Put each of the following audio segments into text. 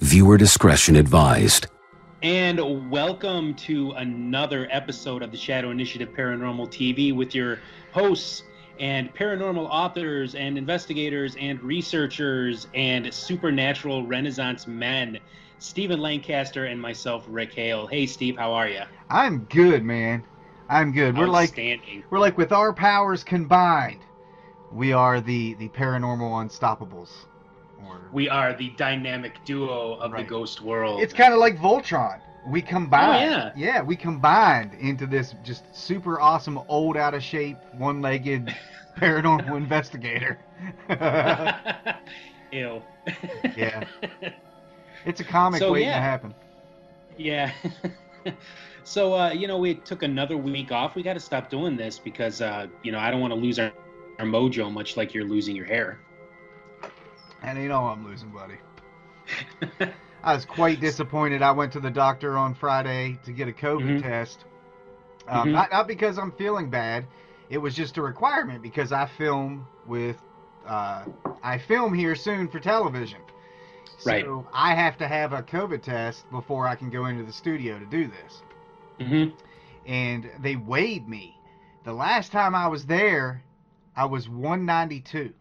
Viewer discretion advised. And welcome to another episode of the Shadow Initiative Paranormal TV with your hosts and paranormal authors and investigators and researchers and supernatural renaissance men, Stephen Lancaster and myself, Rick Hale. Hey, Steve, how are you? I'm good, man. I'm good. We're like we're like with our powers combined, we are the the paranormal unstoppables. Or, We are the dynamic duo of Right. the ghost world. it's kind of like Voltron. We combined. Oh, yeah. we combined into this just super awesome, old, out of shape, one-legged paranormal investigator. Ew. Yeah. it's a comic So, waiting yeah. to happen. Yeah. so uh, you know, we took another week off. We got to stop doing this because uh, you know I don't want to lose our, our mojo, much like you're losing your hair. And you know I'm losing, buddy. I was quite disappointed. I went to the doctor on Friday to get a COVID Mhm. test. Um, Mhm. not, not because I'm feeling bad. It was just a requirement because I film with, uh, I film here soon for television. So Right. I have to have a COVID test before I can go into the studio to do this. Mm-hmm. And they weighed me. The last time I was there, I was 192.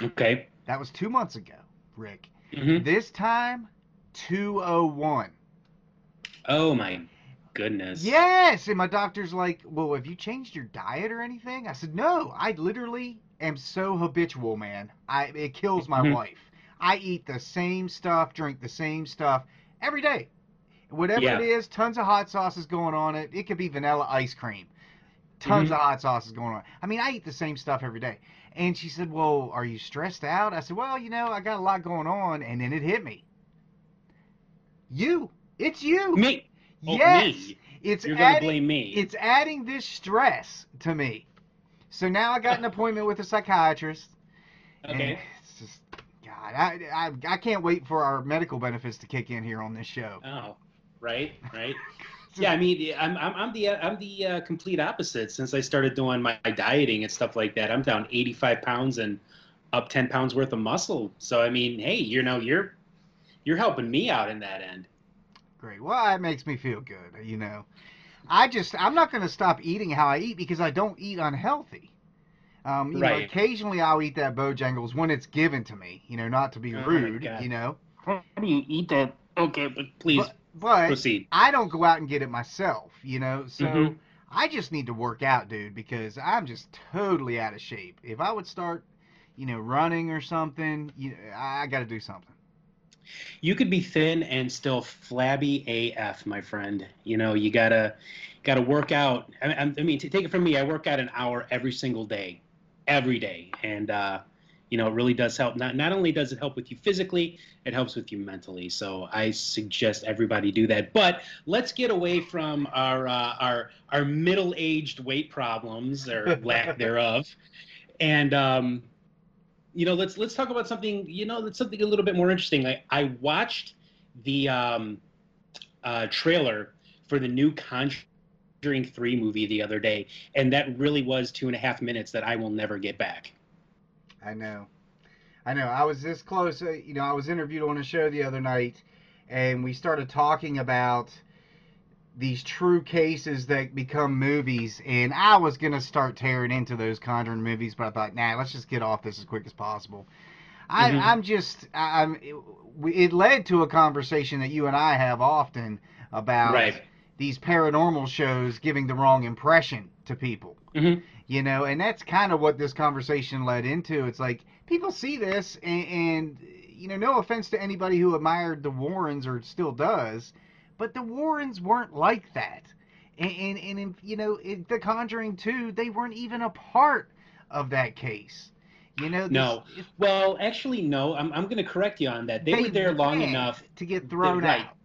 Okay. That was two months ago, Rick. hmm This time, 201. Oh my goodness. Yes, and my doctor's like, "Well, have you changed your diet or anything?" I said, "No, I literally am so habitual, man. I it kills my Mhm. wife. I eat the same stuff, drink the same stuff every day. Whatever Yeah. it is, tons of hot sauces going on it. It could be vanilla ice cream. Tons Mhm. of hot sauces going on. I mean, I eat the same stuff every day." And she said, "Well, are you stressed out?" I said, "Well, you know, I got a lot going on." And then it hit me. You. It's you. Me. Oh, yes. me. It's You're gonna blame me. It's adding this stress to me. So now I got an appointment with a psychiatrist. Okay. It's just, God, I, I, I can't wait for our medical benefits to kick in here on this show. Oh. Right. Right. Yeah, I mean, I'm I'm, I'm the I'm the uh, complete opposite. Since I started doing my dieting and stuff like that, I'm down 85 pounds and up 10 pounds worth of muscle. So I mean, hey, you know, you're you're helping me out in that end. Great. Well, it makes me feel good, you know. I just, I'm not going to stop eating how I eat because I don't eat unhealthy. Um, you know, occasionally I'll eat that Bojangles when it's given to me, you know, not to be Oh rude, God. you know. How do you eat that? Okay, but please But, but proceed. I don't go out and get it myself, you know. So Mhm. I just need to work out, dude, because I'm just totally out of shape. If I would start, you know, running or something, you I got to do something. You could be thin and still flabby AF, my friend. You know, you gotta gotta work out. I, I I mean, to take it from me, I work out an hour every single day, every day, and uh, you know, it really does help. Not not only does it help with you physically, it helps with you mentally. So I suggest everybody do that. But let's get away from our uh, our our middle aged weight problems or lack thereof, and um, you know, let's let's talk about something. You know, that's something a little bit more interesting. I I watched the um, uh, trailer for the new Conjuring Three movie the other day, and that really was two and a half minutes that I will never get back. I know. I know. I was this close. Uh, you know, I was interviewed on a show the other night, and we started talking about these true cases that become movies. And I was gonna start tearing into those Conjuring movies, but I thought, nah, let's just get off this as quick as possible. I, Mhm. I'm just, I- I'm. It, it led to a conversation that you and I have often about Right. these paranormal shows giving the wrong impression to people Mhm. You know and that's kind of what this conversation led into it's like people see this and, and you know no offense to anybody who admired the warrens or still does but the warrens weren't like that and and, and in, you know in the conjuring 2 they weren't even a part of that case you know this- No. Well, actually, no. I'm I'm going to correct you on that. They, were there long enough. to get thrown Right. out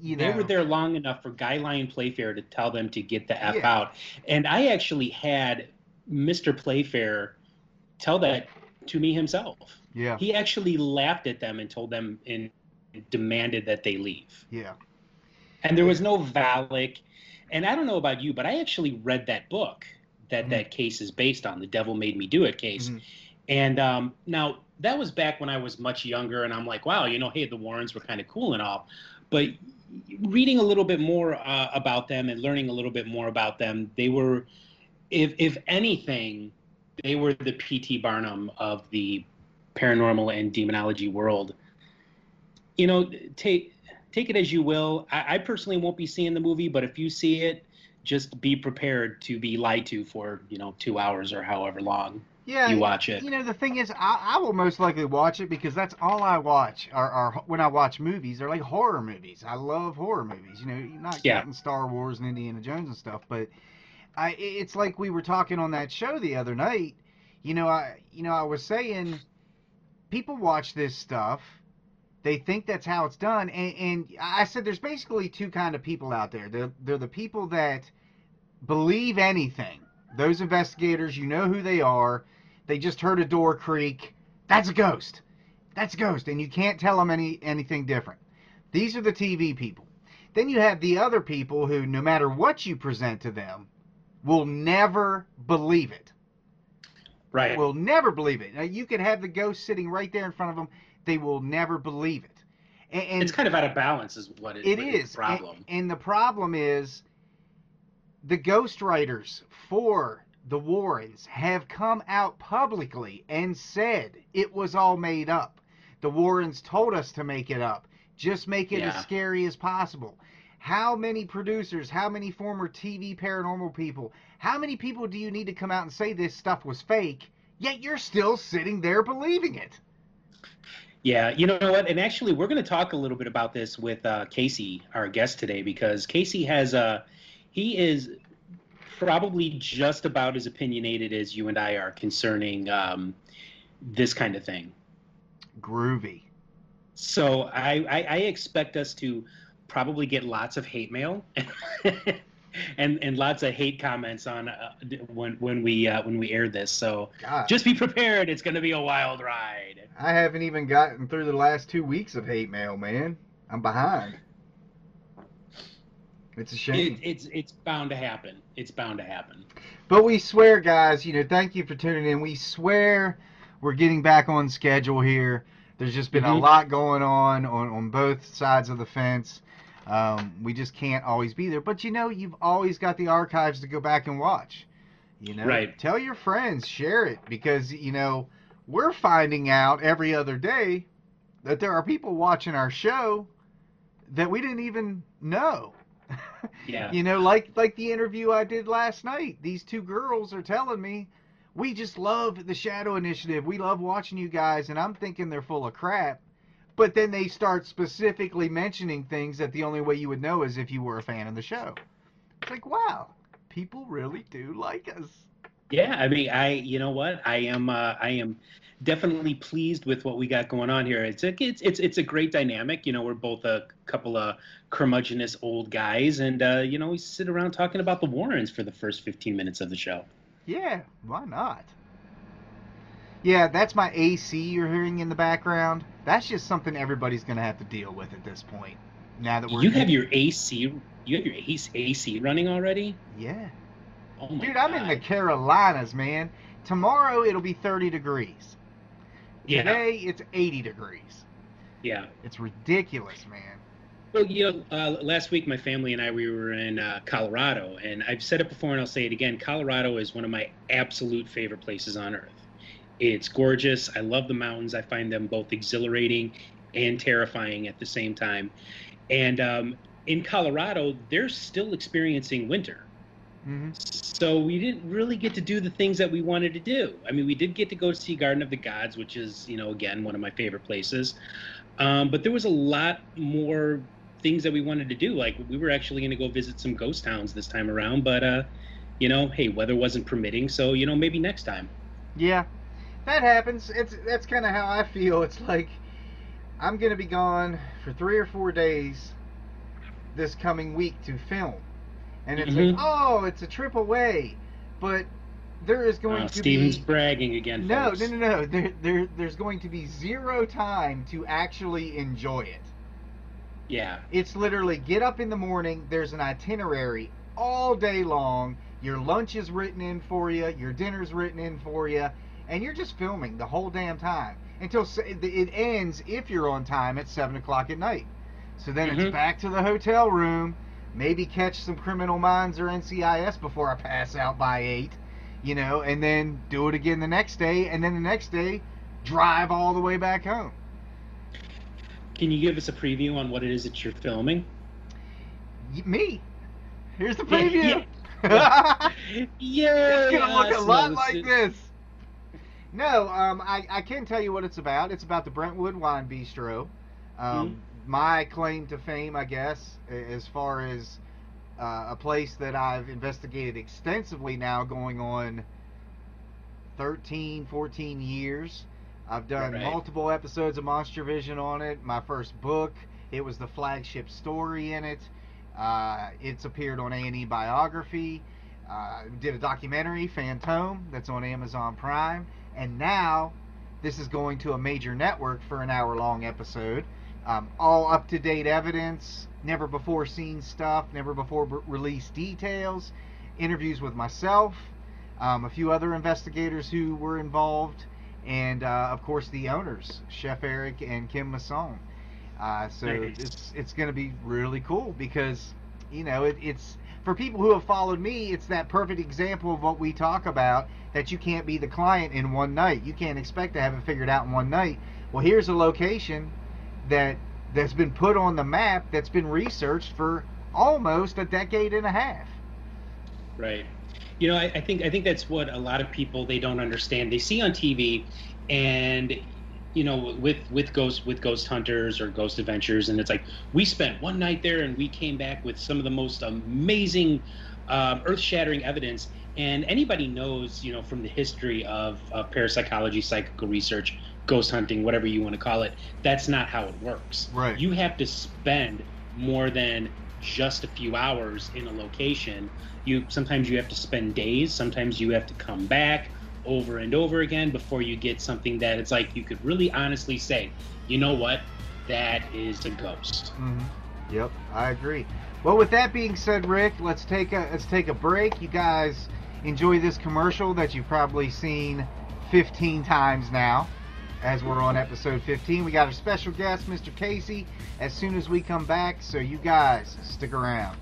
you know They were there long enough for Guy Lyon Playfair to tell them to get the F Yeah. out. And I actually had Mr. Playfair tell that to me himself. yeah He actually laughed at them and told them and demanded that they leave. yeah And there was no Valak. And I don't know about you, but I actually read that book that Mhm. that case is based on, the Devil Made Me Do It case. Mhm. And um, now that was back when I was much younger, and I'm like, wow, you know, hey, the Warrens were kind of cool and all, but reading a little bit more uh, about them and learning a little bit more about them, they were, if if anything, they were the P.T. Barnum of the paranormal and demonology world. You know, take take it as you will. I, I personally won't be seeing the movie, but if you see it, just be prepared to be lied to for you know two hours or however long yeah, you watch it. You know, the thing is, I, I will most likely watch it because that's all I watch. Are, are when I watch movies, they're like horror movies. I love horror movies. You know, not Yeah. getting Star Wars and Indiana Jones and stuff, but I, it's like we were talking on that show the other night. You know, I, you know, I was saying, people watch this stuff. They think that's how it's done, and, and I said there's basically two kind of people out there. They're, they're the people that believe anything. Those investigators, you know who they are. They just heard a door creak. That's a ghost. That's a ghost, and you can't tell them any anything different. These are the TV people. Then you have the other people who, no matter what you present to them, will never believe it. right. Will never believe it. Now, you could have the ghost sitting right there in front of them. They will never believe it. And, and it's kind of out of balance, is what it, it what is problem. And, and the problem is the ghostwriters for the Warrens have come out publicly and said it was all made up. The Warrens told us to make it up. Just make it Yeah. as scary as possible. How many producers, how many former TV paranormal people, how many people do you need to come out and say this stuff was fake, yet you're still sitting there believing it? Yeah, you know what? And actually, we're going to talk a little bit about this with uh, Casey, our guest today, because Casey has uh, he is probably just about as opinionated as you and I are concerning um, this kind of thing. Groovy. So I, I, I expect us to probably get lots of hate mail and and lots of hate comments on uh, when when we uh, when we air this. So God. just be prepared. It's going to be a wild ride. I haven't even gotten through the last two weeks of hate mail, man. I'm behind. It's a shame. It, it's it's bound to happen. It's bound to happen. But we swear, guys, you know, thank you for tuning in. We swear we're getting back on schedule here. There's just been a Mhm. lot going on, on on both sides of the fence. Um, we just can't always be there. But you know, you've always got the archives to go back and watch. You know, Right. tell your friends, share it because you know we're finding out every other day that there are people watching our show that we didn't even know. Yeah. You know, like like the interview I did last night. These two girls are telling me we just love the Shadow Initiative. We love watching you guys, and I'm thinking they're full of crap. But then they start specifically mentioning things that the only way you would know is if you were a fan of the show. It's like, wow, people really do like us. Yeah, I mean, I you know what? I am uh, I am definitely pleased with what we got going on here. It's a it's it's it's a great dynamic. You know, we're both a couple of curmudgeonous old guys, and uh, you know, we sit around talking about the Warrens for the first fifteen minutes of the show. Yeah, why not? Yeah, that's my AC you're hearing in the background. That's just something everybody's going to have to deal with at this point. Now that we're You have your AC, you have your AC AC running already. Yeah. Oh Dude, God. I'm in the Carolinas, man. Tomorrow it'll be 30 degrees. yeah Today it's 80 degrees. yeah. It's ridiculous, man. Well, you know, uh, last week my family and I we were in uh, Colorado, and I've said it before and I'll say it again. Colorado is one of my absolute favorite places on earth. It's gorgeous. I love the mountains. I find them both exhilarating and terrifying at the same time. And um, in Colorado, they're still experiencing winter. hmm So we didn't really get to do the things that we wanted to do. I mean, we did get to go see Garden of the Gods, which is, you know, again, one of my favorite places. Um, but there was a lot more things that we wanted to do. Like we were actually going to go visit some ghost towns this time around, but uh, you know, hey, weather wasn't permitting, so you know, maybe next time. Yeah, that happens. It's that's kind of how I feel. It's like I'm gonna be gone for three or four days this coming week to film, and it's Mhm. like, oh, it's a trip away, but there is going Uh, to Steven's be bragging again. no, folks. no, no, no. There, there, there's going to be zero time to actually enjoy it. Yeah, It's literally get up in the morning, there's an itinerary all day long. Your lunch is written in for you, your dinner's written in for you, and you're just filming the whole damn time. until it ends if you're on time at seven o'clock at night. So then Mhm. it's back to the hotel room, maybe catch some Criminal Minds or NCIS before I pass out by eight, you know, and then do it again the next day, and then the next day drive all the way back home. Can you give us a preview on what it is that you're filming? Me. Here's the Yeah, preview. Yeah, it's gonna look a lot like this. No, um, I, I can tell you what it's about. It's about the Brentwood Wine Bistro. Um, Mm-hmm. My claim to fame, I guess, as far as uh, a place that I've investigated extensively now, going on 13, 14 years. I've done Right. multiple episodes of Monster Vision on it. My first book, it was the flagship story in it. Uh, it's appeared on A&E Biography. Uh, did a documentary, Phantom, that's on Amazon Prime. And now, this is going to a major network for an hour-long episode. Um, all up-to-date evidence, never before seen stuff, never before released details, interviews with myself, um, a few other investigators who were involved, and uh, of course the owners, Chef Eric and Kim Masson. Uh, so Nice. it's it's going to be really cool because you know it, it's for people who have followed me, it's that perfect example of what we talk about that you can't be the client in one night. You can't expect to have it figured out in one night. Well, here's a location that that's been put on the map that's been researched for almost a decade and a half. Right. You know, I, I think I think that's what a lot of people they don't understand. They see on TV, and you know, with with ghost with ghost hunters or ghost adventures, and it's like we spent one night there and we came back with some of the most amazing, um, earth-shattering evidence. And anybody knows, you know, from the history of, of parapsychology, psychical research, ghost hunting, whatever you want to call it, that's not how it works. Right. You have to spend more than just a few hours in a location. You sometimes you have to spend days, sometimes you have to come back over and over again before you get something that it's like you could really honestly say, you know what, that is a ghost. hmm Yep, I agree. Well, with that being said, Rick, let's take a let's take a break. You guys enjoy this commercial that you've probably seen 15 times now. As we're on episode 15, we got a special guest, Mr. Casey. As soon as we come back, so you guys stick around.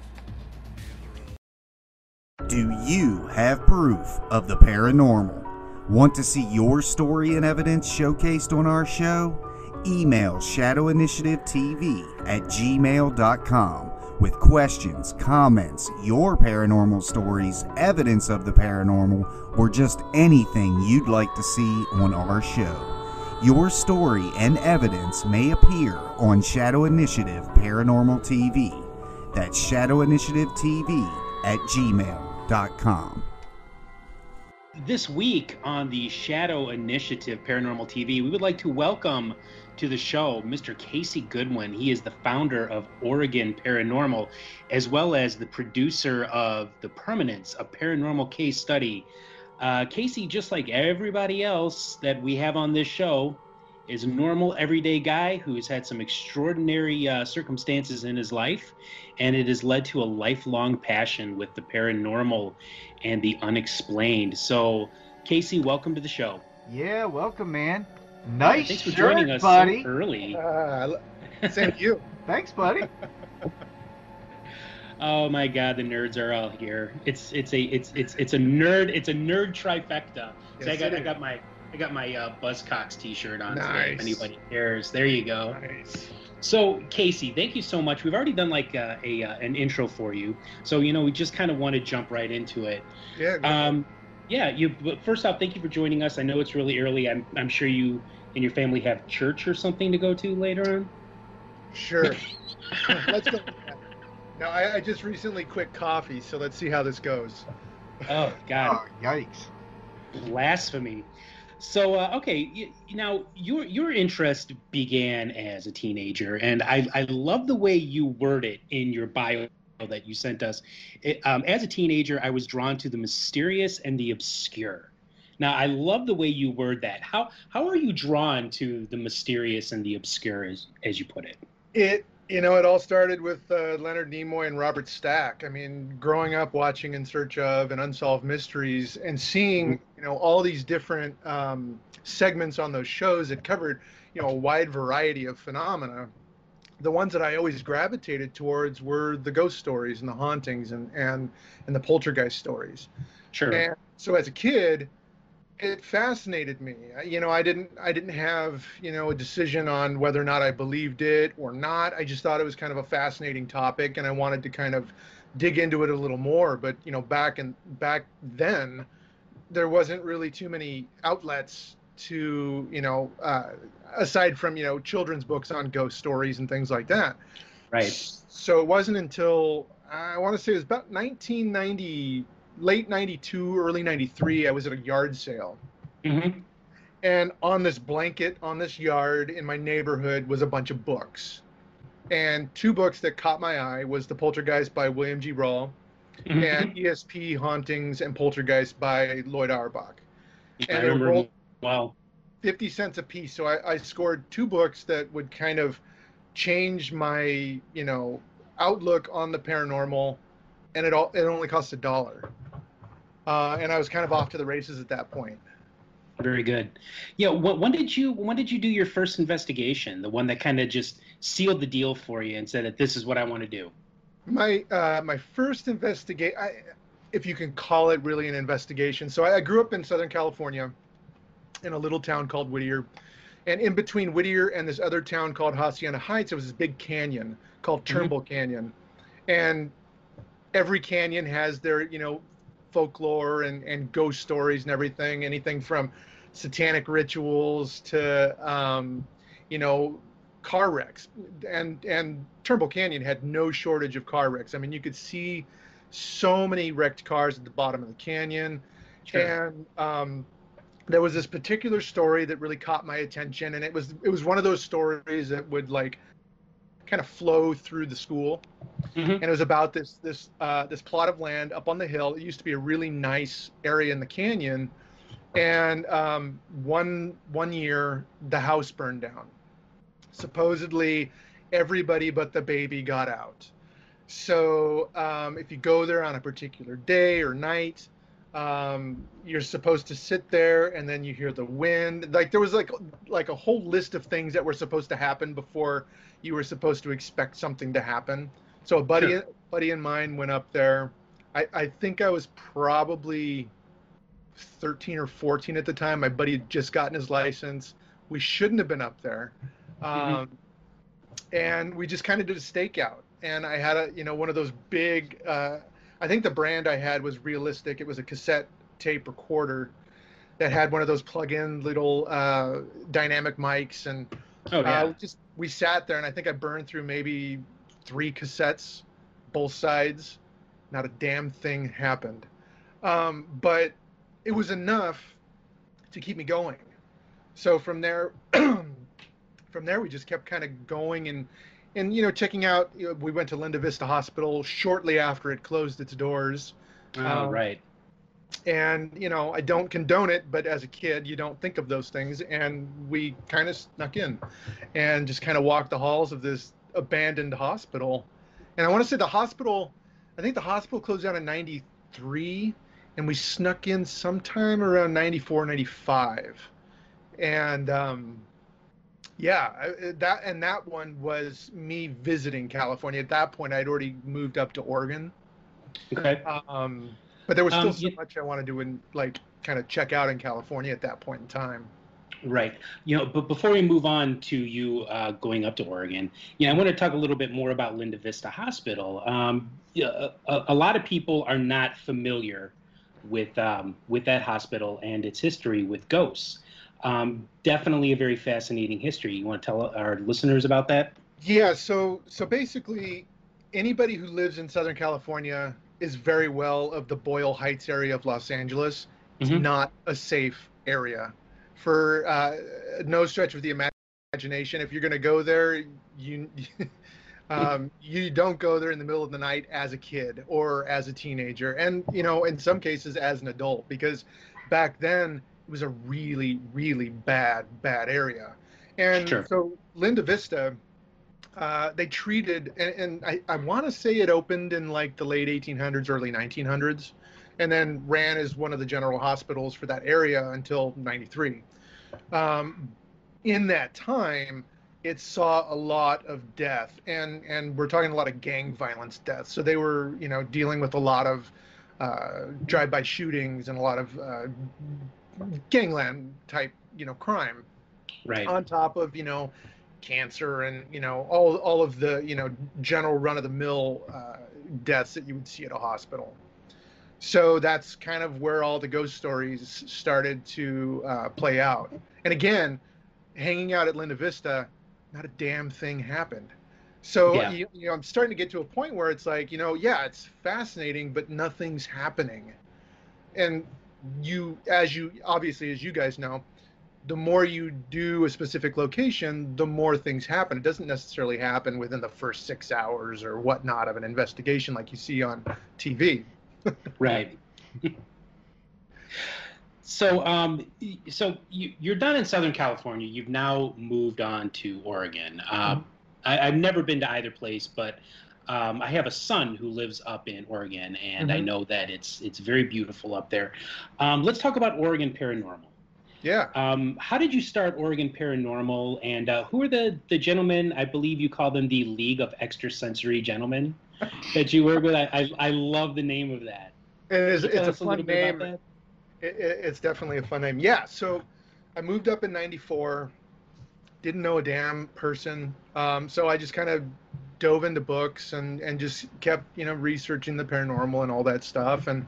Do you have proof of the paranormal? Want to see your story and evidence showcased on our show? Email Shadow Initiative TV at gmail.com with questions, comments, your paranormal stories, evidence of the paranormal, or just anything you'd like to see on our show. Your story and evidence may appear on Shadow Initiative Paranormal TV. That's Shadow Initiative TV at gmail.com. This week on the Shadow Initiative Paranormal TV, we would like to welcome to the show Mr. Casey Goodwin. He is the founder of Oregon Paranormal, as well as the producer of The Permanence, a paranormal case study. Uh, Casey, just like everybody else that we have on this show, is a normal, everyday guy who has had some extraordinary uh, circumstances in his life, and it has led to a lifelong passion with the paranormal and the unexplained. So, Casey, welcome to the show. Yeah, welcome, man. Nice Thanks for shirt, joining us buddy. so early. Uh, same to you. Thanks, buddy. Oh my God, the nerds are all here. It's it's a it's it's it's a nerd it's a nerd trifecta. So I got I got my I got my uh, Buzzcocks T-shirt on today. If Nice. anybody cares, there you go. Nice. So Casey, thank you so much. We've already done like uh, a uh, an intro for you, so you know we just kind of want to jump right into it. Yeah. go Um, yeah, you. But first off, thank you for joining us. I know it's really early. I'm I'm sure you and your family have church or something to go to later on. Sure. let's go. Now, I, I just recently quit coffee, so let's see how this goes. Oh God. Oh, yikes. blasphemy. So uh, okay, y now your your interest began as a teenager, and I I love the way you word it in your bio that you sent us. It, um, as a teenager, I was drawn to the mysterious and the obscure. Now I love the way you word that. How how are you drawn to the mysterious and the obscure, as as you put it? It You know, it all started with uh, Leonard Nimoy and Robert Stack. I mean, growing up watching In Search of and Unsolved Mysteries and seeing, you know, all these different um, segments on those shows that covered, you know, a wide variety of phenomena. The ones that I always gravitated towards were the ghost stories and the hauntings and and and the poltergeist stories. Sure. And so as a kid, it fascinated me. You know, I didn't I didn't have, you know, a decision on whether or not I believed it or not. I just thought it was kind of a fascinating topic and I wanted to kind of dig into it a little more, but you know, back and back then there wasn't really too many outlets to, you know, uh, aside from, you know, children's books on ghost stories and things like that. Right. So it wasn't until I want to say it was about 1990 late 92 early 93 i was at a yard sale Mm-hmm. and on this blanket on this yard in my neighborhood was a bunch of books and two books that caught my eye was the poltergeist by william g roll Mm-hmm. and esp hauntings and poltergeist by loyd auerbach I and were remember. Wow. 50 cents a piece so I, I scored two books that would kind of change my you know outlook on the paranormal and it all it only cost a dollar uh, and i was kind of off to the races at that point Very good. Yeah. When, when did you when did you do your first investigation? The one that kind of just sealed the deal for you and said that this is what I want to do. my uh, my first investigate I, if you can call it really an investigation so I, I grew up in southern california in a little town called whittier. And in between whittier and this other town called hacienda heights there was this big canyon called Mhm. turnbull canyon. And every canyon has their you know folklore and, and ghost stories and everything anything from satanic rituals to um, you know car wrecks. And and turnbull canyon had no shortage of car wrecks. I mean you could see so many wrecked cars at the bottom of the canyon. And um, there was this particular story that really caught my attention and it was it was one of those stories that would like kind of flow through the school Mhm. and it was about this this uh, this plot of land up on the hill. It used to be a really nice area in the canyon, and um, one one year the house burned down. Supposedly, everybody but the baby got out. So um, if you go there on a particular day or night, um, you're supposed to sit there and then you hear the wind. Like there was like like a whole list of things that were supposed to happen before you were supposed to expect something to happen. So a buddy, Sure. buddy of mine went up there. I, I think I was probably 13 or 14 at the time. My buddy had just gotten his license. We shouldn't have been up there. Um, And we just kind of did a stakeout. And I had a, you know, one of those big, uh, I think the brand I had was realistic. It was a cassette tape recorder that had one of those plug-in little uh, dynamic mics and Oh yeah. uh, just we sat there, and I think I burned through maybe three cassettes, both sides. Not a damn thing happened, um, but it was enough to keep me going. So from there, from there, we just kept kind of going and and you know checking out. You know, we went to Linda Vista Hospital shortly after it closed its doors oh um, right. and you know i don't condone it but as a kid you don't think of those things and we kind of snuck in and just kind of walked the halls of this abandoned hospital and i want to say the hospital i think the hospital closed down in 93 and we snuck in sometime around 94 95 and um yeah that and that one was me visiting california at that point i'd already moved up to oregon Okay. um, but there was still Um, so you- much I wanted to in, like kind of check out in California at that point in time. Right. You know, but before we move on to you uh, going up to Oregon, yeah, I want to talk a little bit more about Linda Vista Hospital. Um, yeah, a, a lot of people are not familiar with um, with that hospital and its history with ghosts. Um, definitely a very fascinating history. You want to tell our listeners about that? Yeah, so so basically, anybody who lives in Southern California is very well of the Boyle Heights area of Los Angeles. It's Mhm. not a safe area for uh, no stretch of the imagination. If you're going to go there, you um, you don't go there in the middle of the night as a kid or as a teenager, and you know, in some cases as an adult, because back then it was a really, really bad, bad area. And Sure. so Linda Vista uh, they treated, and, and I, I want to say it opened in like the late 1800s, early 1900s, and then ran as one of the general hospitals for that area until 93. Um, in that time, it saw a lot of death, and and we're talking a lot of gang violence deaths. So they were, you know, dealing with a lot of uh, drive-by shootings and a lot of uh, gangland type, you know, crime. Right. On top of, you know, cancer and you know all all of the you know general run-of-the-mill uh, deaths that you would see at a hospital. So that's kind of where all the ghost stories started to uh, play out. And again, hanging out at Linda Vista, not a damn thing happened. So Yeah. you, you know, I'm starting to get to a point where it's like, you know, yeah, it's fascinating, but nothing's happening. And you, as you obviously, as you guys know, the more you do a specific location, the more things happen. It doesn't necessarily happen within the first six hours or whatnot of an investigation like you see on TV. Right. so, um, so you, you're done in Southern California. You've now moved on to Oregon. Um, I, I've never been to either place, but um, I have a son who lives up in Oregon, and I Mhm. know that it's it's very beautiful up there. Um, let's talk about Oregon Paranormal. Yeah. Um, how did you start Oregon Paranormal, and uh, who are the the gentlemen? I believe you call them the League of Extrasensory Gentlemen that you work with. I I, I love the name of that. It is, Can you tell it's a us fun bit name. It, it, it's definitely a fun name. Yeah. So I moved up in 94, didn't know a damn person. Um, so I just kind of dove into books and, and just kept, you know, researching the paranormal and all that stuff. And,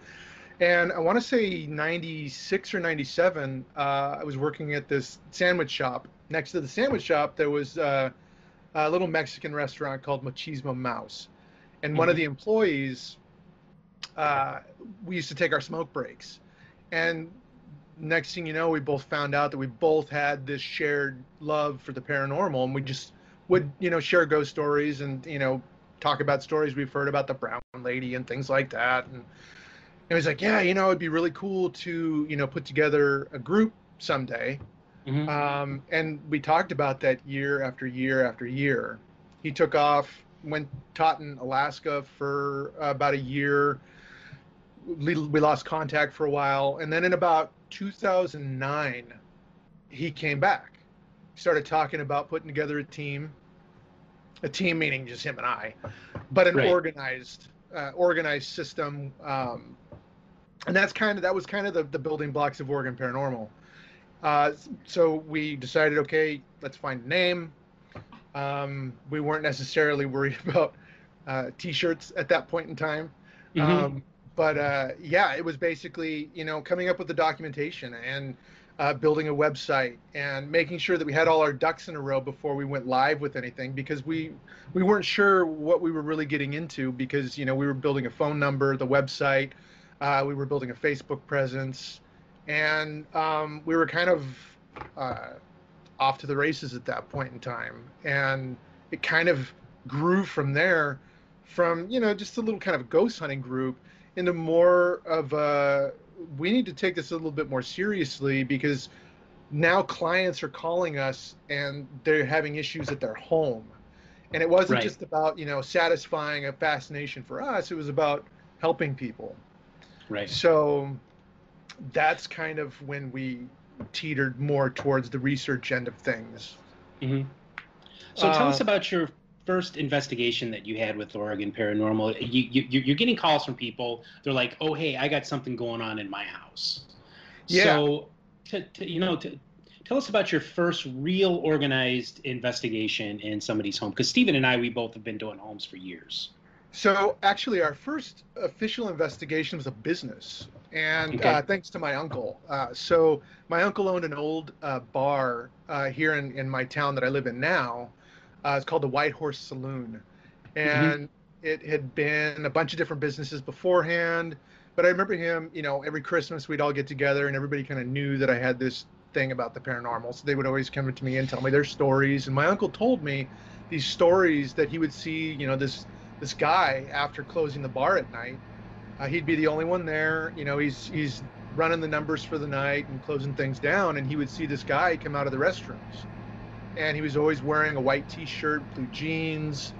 and I want to say 96 or 97, uh, I was working at this sandwich shop. Next to the sandwich shop, there was uh, a little Mexican restaurant called Macheezmo Mouse. And one of Mhm. the employees, uh, we used to take our smoke breaks. And next thing you know, we both found out that we both had this shared love for the paranormal, and we just would, you know, share ghost stories and you know talk about stories we've heard about the brown lady and things like that. And it was like, yeah, you know, it'd be really cool to you know put together a group someday. Mhm. Um, and we talked about that year after year after year. He took off, went taught in Alaska for about a year. We, we lost contact for a while, and then in about 2009, he came back. Started talking about putting together a team. A team meaning just him and I, but an Right. organized, uh, organized system. Um, and that's kind of that was kind of the, the building blocks of Oregon Paranormal. Uh, so we decided, okay, let's find a name. Um, we weren't necessarily worried about uh, t-shirts at that point in time. Mhm. Um, but uh, yeah, it was basically, you know, coming up with the documentation and uh, building a website and making sure that we had all our ducks in a row before we went live with anything because we we weren't sure what we were really getting into because you know we were building a phone number, the website, uh, we were building a Facebook presence, and um, we were kind of uh, off to the races at that point in time. And it kind of grew from there, from you know just a little kind of ghost hunting group into more of a we need to take this a little bit more seriously because now clients are calling us and they're having issues at their home. And it wasn't Right. just about you know satisfying a fascination for us. It was about helping people. Right. so that's kind of when we teetered more towards the research end of things. Hmm So tell Uh, us about your first investigation that you had with Oregon Paranormal. You, you, you- you're getting calls from people. They're like, "Oh, hey, I got something going on in my house." Yeah. So, to, to, you know, to, tell us about your first real organized investigation in somebody's home. Because Stephen and I, we both have been doing homes for years. So actually, our first official investigation was a business, and Okay. uh, thanks to my uncle. Uh, so my uncle owned an old uh, bar uh, here in, in my town that I live in now. Uh, it's called the White Horse Saloon, and it had been a bunch of different businesses beforehand. But I remember him, you know, every Christmas we'd all get together, and everybody kind of knew that I had this thing about the paranormal. So they would always come to me and tell me their stories. And my uncle told me these stories that he would see, you know, this this guy after closing the bar at night. Uh, he'd be the only one there. You know, he's he's running the numbers for the night and closing things down, and he would see this guy come out of the restrooms. And he was always wearing a white T-shirt, blue jeans,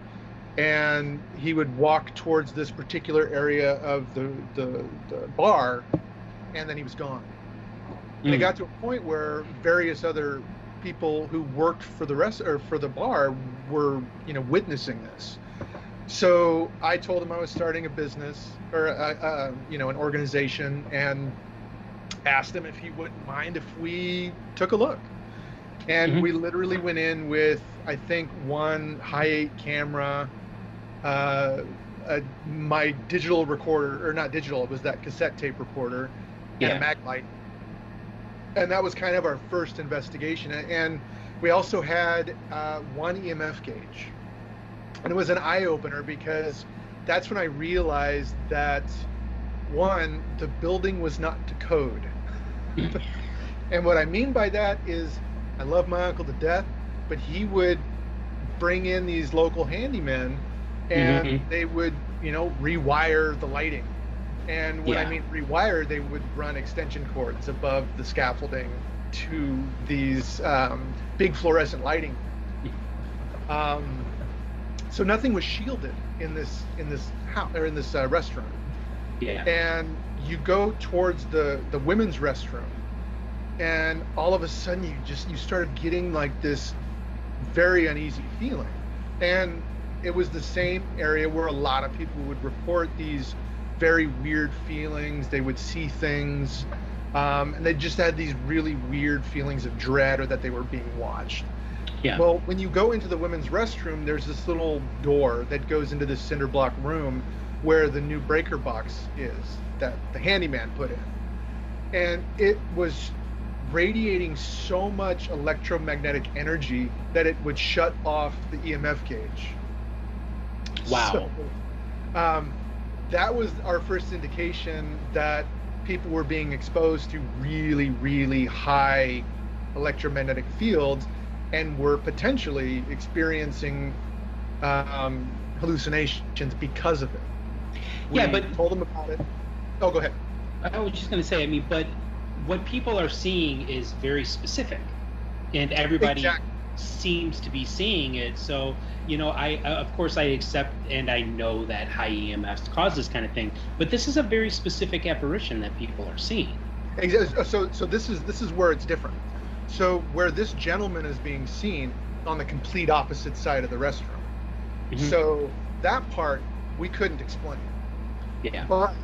and he would walk towards this particular area of the the, the bar, and then he was gone. And it Mm. got to a point where various other people who worked for the rest or for the bar were, you know, witnessing this. So I told him I was starting a business or, uh, uh, you know, an organization, and asked him if he wouldn't mind if we took a look. And Mhm. we literally went in with, I think, one Hi8 camera, uh, uh, my digital recorder, or not digital, it was that cassette tape recorder, and a Maglite. And that was kind of our first investigation. And we also had uh, one EMF gauge. And it was an eye opener because that's when I realized that one, the building was not to code. and what I mean by that is I love my uncle to death, but he would bring in these local handymen and Mhm. they would, you know, rewire the lighting. And when I mean rewire, they would run extension cords above the scaffolding to these um, big fluorescent lighting. Um, so nothing was shielded in this in this house or in this uh, restaurant Yeah. and you go towards the the women's restroom and all of a sudden you just you started getting like this very uneasy feeling and it was the same area where a lot of people would report these very weird feelings they would see things um, and they just had these really weird feelings of dread or that they were being watched Yeah. well, when you go into the women's restroom, there's this little door that goes into this cinder block room where the new breaker box is that the handyman put in. And it was radiating so much electromagnetic energy that it would shut off the EMF gauge. Wow. So, um, that was our first indication that people were being exposed to really, really high electromagnetic fields and were potentially experiencing um, hallucinations because of it. Yeah, but- told them about it. Oh, go ahead. I was just going to say, I mean, but what people are seeing is very specific, and everybody Exactly. seems to be seeing it. So, you know, I uh, of course I accept and I know that high EMFs cause this kind of thing, but this is a very specific apparition that people are seeing. Exa- So, so this is this is where it's different. So, where this gentleman is being seen on the complete opposite side of the restroom. Mhm. So that part we couldn't explain. yeah, But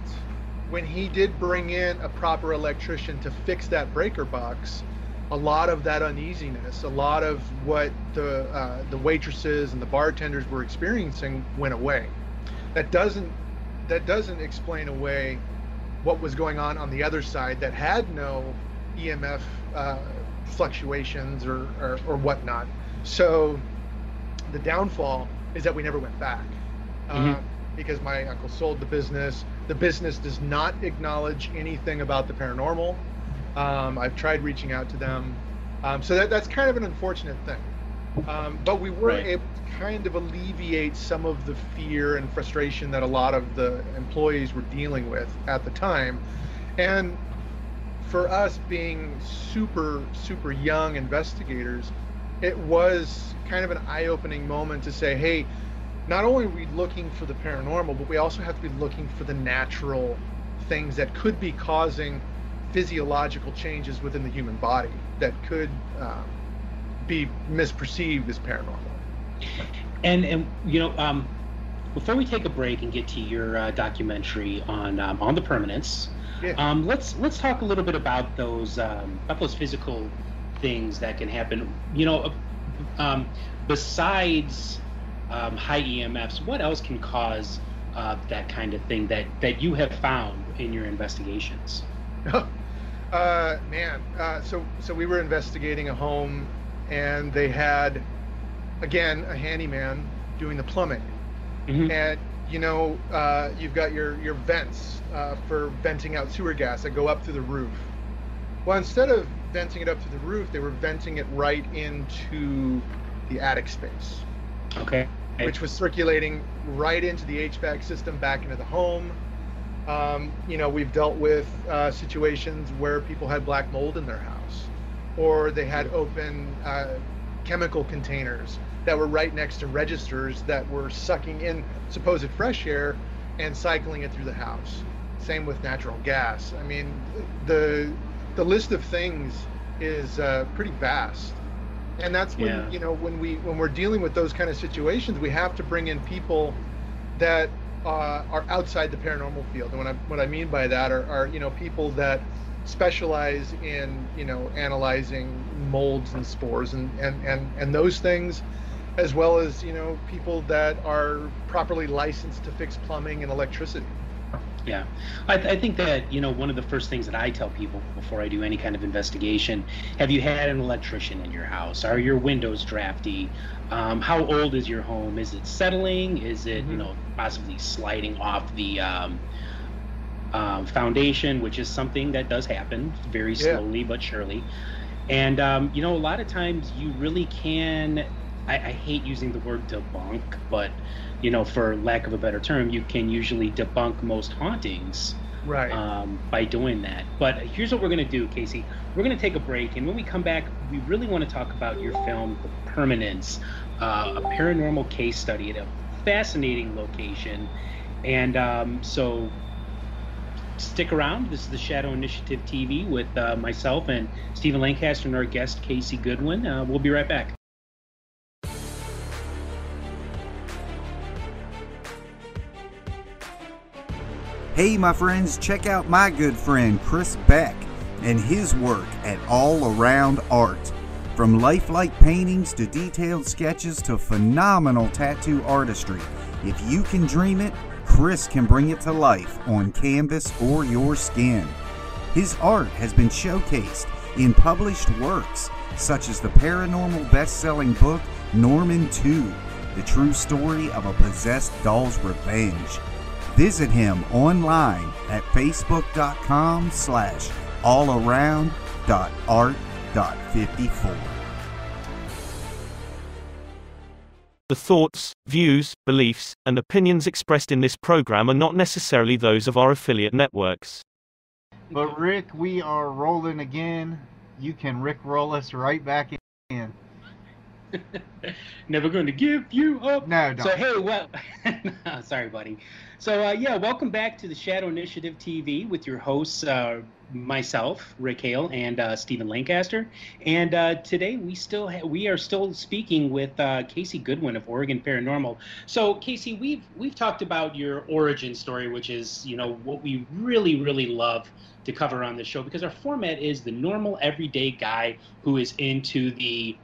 when he did bring in a proper electrician to fix that breaker box, a lot of that uneasiness, a lot of what the uh, the waitresses and the bartenders were experiencing went away. That doesn't that doesn't explain away what was going on on the other side that had no EMF uh, fluctuations or, or or whatnot. So the downfall is that we never went back Mhm. um, because my uncle sold the business. The business does not acknowledge anything about the paranormal. Um, I've tried reaching out to them, um, so that, that's kind of an unfortunate thing. Um, but we were Right. able to kind of alleviate some of the fear and frustration that a lot of the employees were dealing with at the time, and for us being super super young investigators, it was kind of an eye-opening moment to say, hey, not only are we looking for the paranormal, but we also have to be looking for the natural things that could be causing physiological changes within the human body that could um, be misperceived as paranormal. and and you know, um, before we take a break and get to your uh, documentary on um, on the permanence, Yeah. um, let's let's talk a little bit about those um, about those physical things that can happen. You know, uh, um, besides um, high EMFs, what else can cause uh, that kind of thing that that you have found in your investigations? uh, man, uh, so so we were investigating a home, and they had, again, a handyman doing the plumbing. Mhm. and you know uh, you've got your your vents uh, for venting out sewer gas that go up through the roof well instead of venting it up to the roof they were venting it right into the attic space Okay. which was circulating right into the hvac system back into the home um, you know we've dealt with uh, situations where people had black mold in their house or they had open uh, chemical containers that were right next to registers that were sucking in supposed fresh air and cycling it through the house. Same with natural gas. I mean, the the list of things is uh, pretty vast, and that's when Yeah. you know when we when we're dealing with those kind of situations, we have to bring in people that uh, are outside the paranormal field. And what I what I mean by that are, are you know people that specialize in you know analyzing molds and spores and and and, and those things as well as you know people that are properly licensed to fix plumbing and electricity Yeah, I, th- I think that you know one of the first things that I tell people before I do any kind of investigation: Have you had an electrician in your house? Are your windows drafty? Um, how old is your home? Is it settling? Is it you Mhm. know possibly sliding off the um, um, foundation, which is something that does happen very Yeah. slowly but surely. And um, you know, a lot of times you really can. I, I hate using the word debunk, but you know, for lack of a better term, you can usually debunk most hauntings right um, by doing that. But here's what we're going to do, Casey. We're going to take a break, and when we come back, we really want to talk about your film, The Permanence, uh, a paranormal case study at a fascinating location. And um, so stick around. This is the Shadow Initiative TV with uh, myself and Stephen Lancaster and our guest, Casey Goodwin. Uh, we'll be right back. Hey, my friends, check out my good friend Chris Beck and his work at All Around Art. From lifelike paintings to detailed sketches to phenomenal tattoo artistry, if you can dream it, Chris can bring it to life on canvas or your skin. His art has been showcased in published works such as the paranormal best selling book Norman 2 The True Story of a Possessed Doll's Revenge. Visit him online at facebook.com slash allaround.art.54. The thoughts, views, beliefs, and opinions expressed in this program are not necessarily those of our affiliate networks. But Rick, we are rolling again. You can Rick roll us right back in. Never going to give you up. No, don't. So hey, well, sorry, buddy. So uh, yeah, welcome back to the Shadow Initiative TV with your hosts, uh, myself, Rick Hale, and uh, Stephen Lancaster. And uh, today we still ha- we are still speaking with uh, Casey Goodwin of Oregon Paranormal. So Casey, we've we've talked about your origin story, which is you know what we really really love to cover on this show because our format is the normal everyday guy who is into the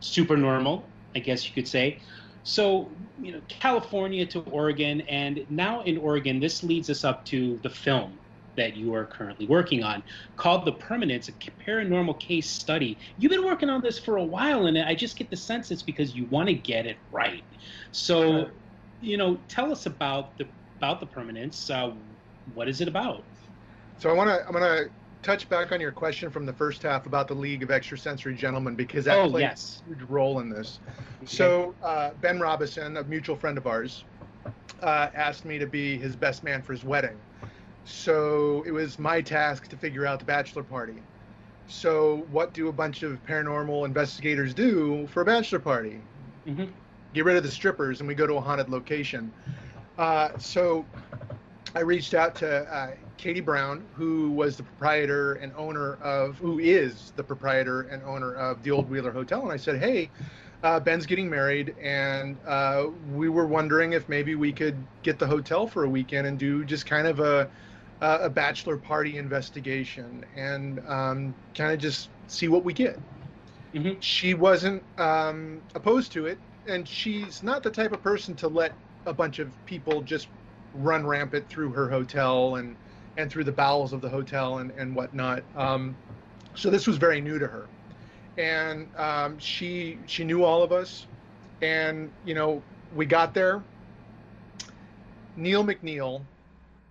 super normal, I guess you could say. So, you know, California to Oregon, and now in Oregon, this leads us up to the film that you are currently working on called The Permanence, a paranormal case study. You've been working on this for a while, and I just get the sense it's because you want to get it right. So, Sure. you know, tell us about the about the Permanence. Uh, what is it about? so i want to i'm going to touch back on your question from the first half about the league of extrasensory gentlemen because that Oh, plays yes. a huge role in this So uh, Ben Robison, a mutual friend of ours, uh, asked me to be his best man for his wedding. So it was my task to figure out the bachelor party. So what do a bunch of paranormal investigators do for a bachelor party? Mhm. Get rid of the strippers, and we go to a haunted location. Uh, so I reached out to uh, Katie Brown, who was the proprietor and owner of, who is the proprietor and owner of the Old Wheeler Hotel, and I said, hey, uh, Ben's getting married, and uh, we were wondering if maybe we could get the hotel for a weekend and do just kind of a a bachelor party investigation and um, kind of just see what we get. Mhm. She wasn't um, opposed to it, and she's not the type of person to let a bunch of people just run rampant through her hotel and and through the bowels of the hotel and and whatnot. Um, so this was very new to her, and um, she she knew all of us, and you know we got there. Neil McNeil,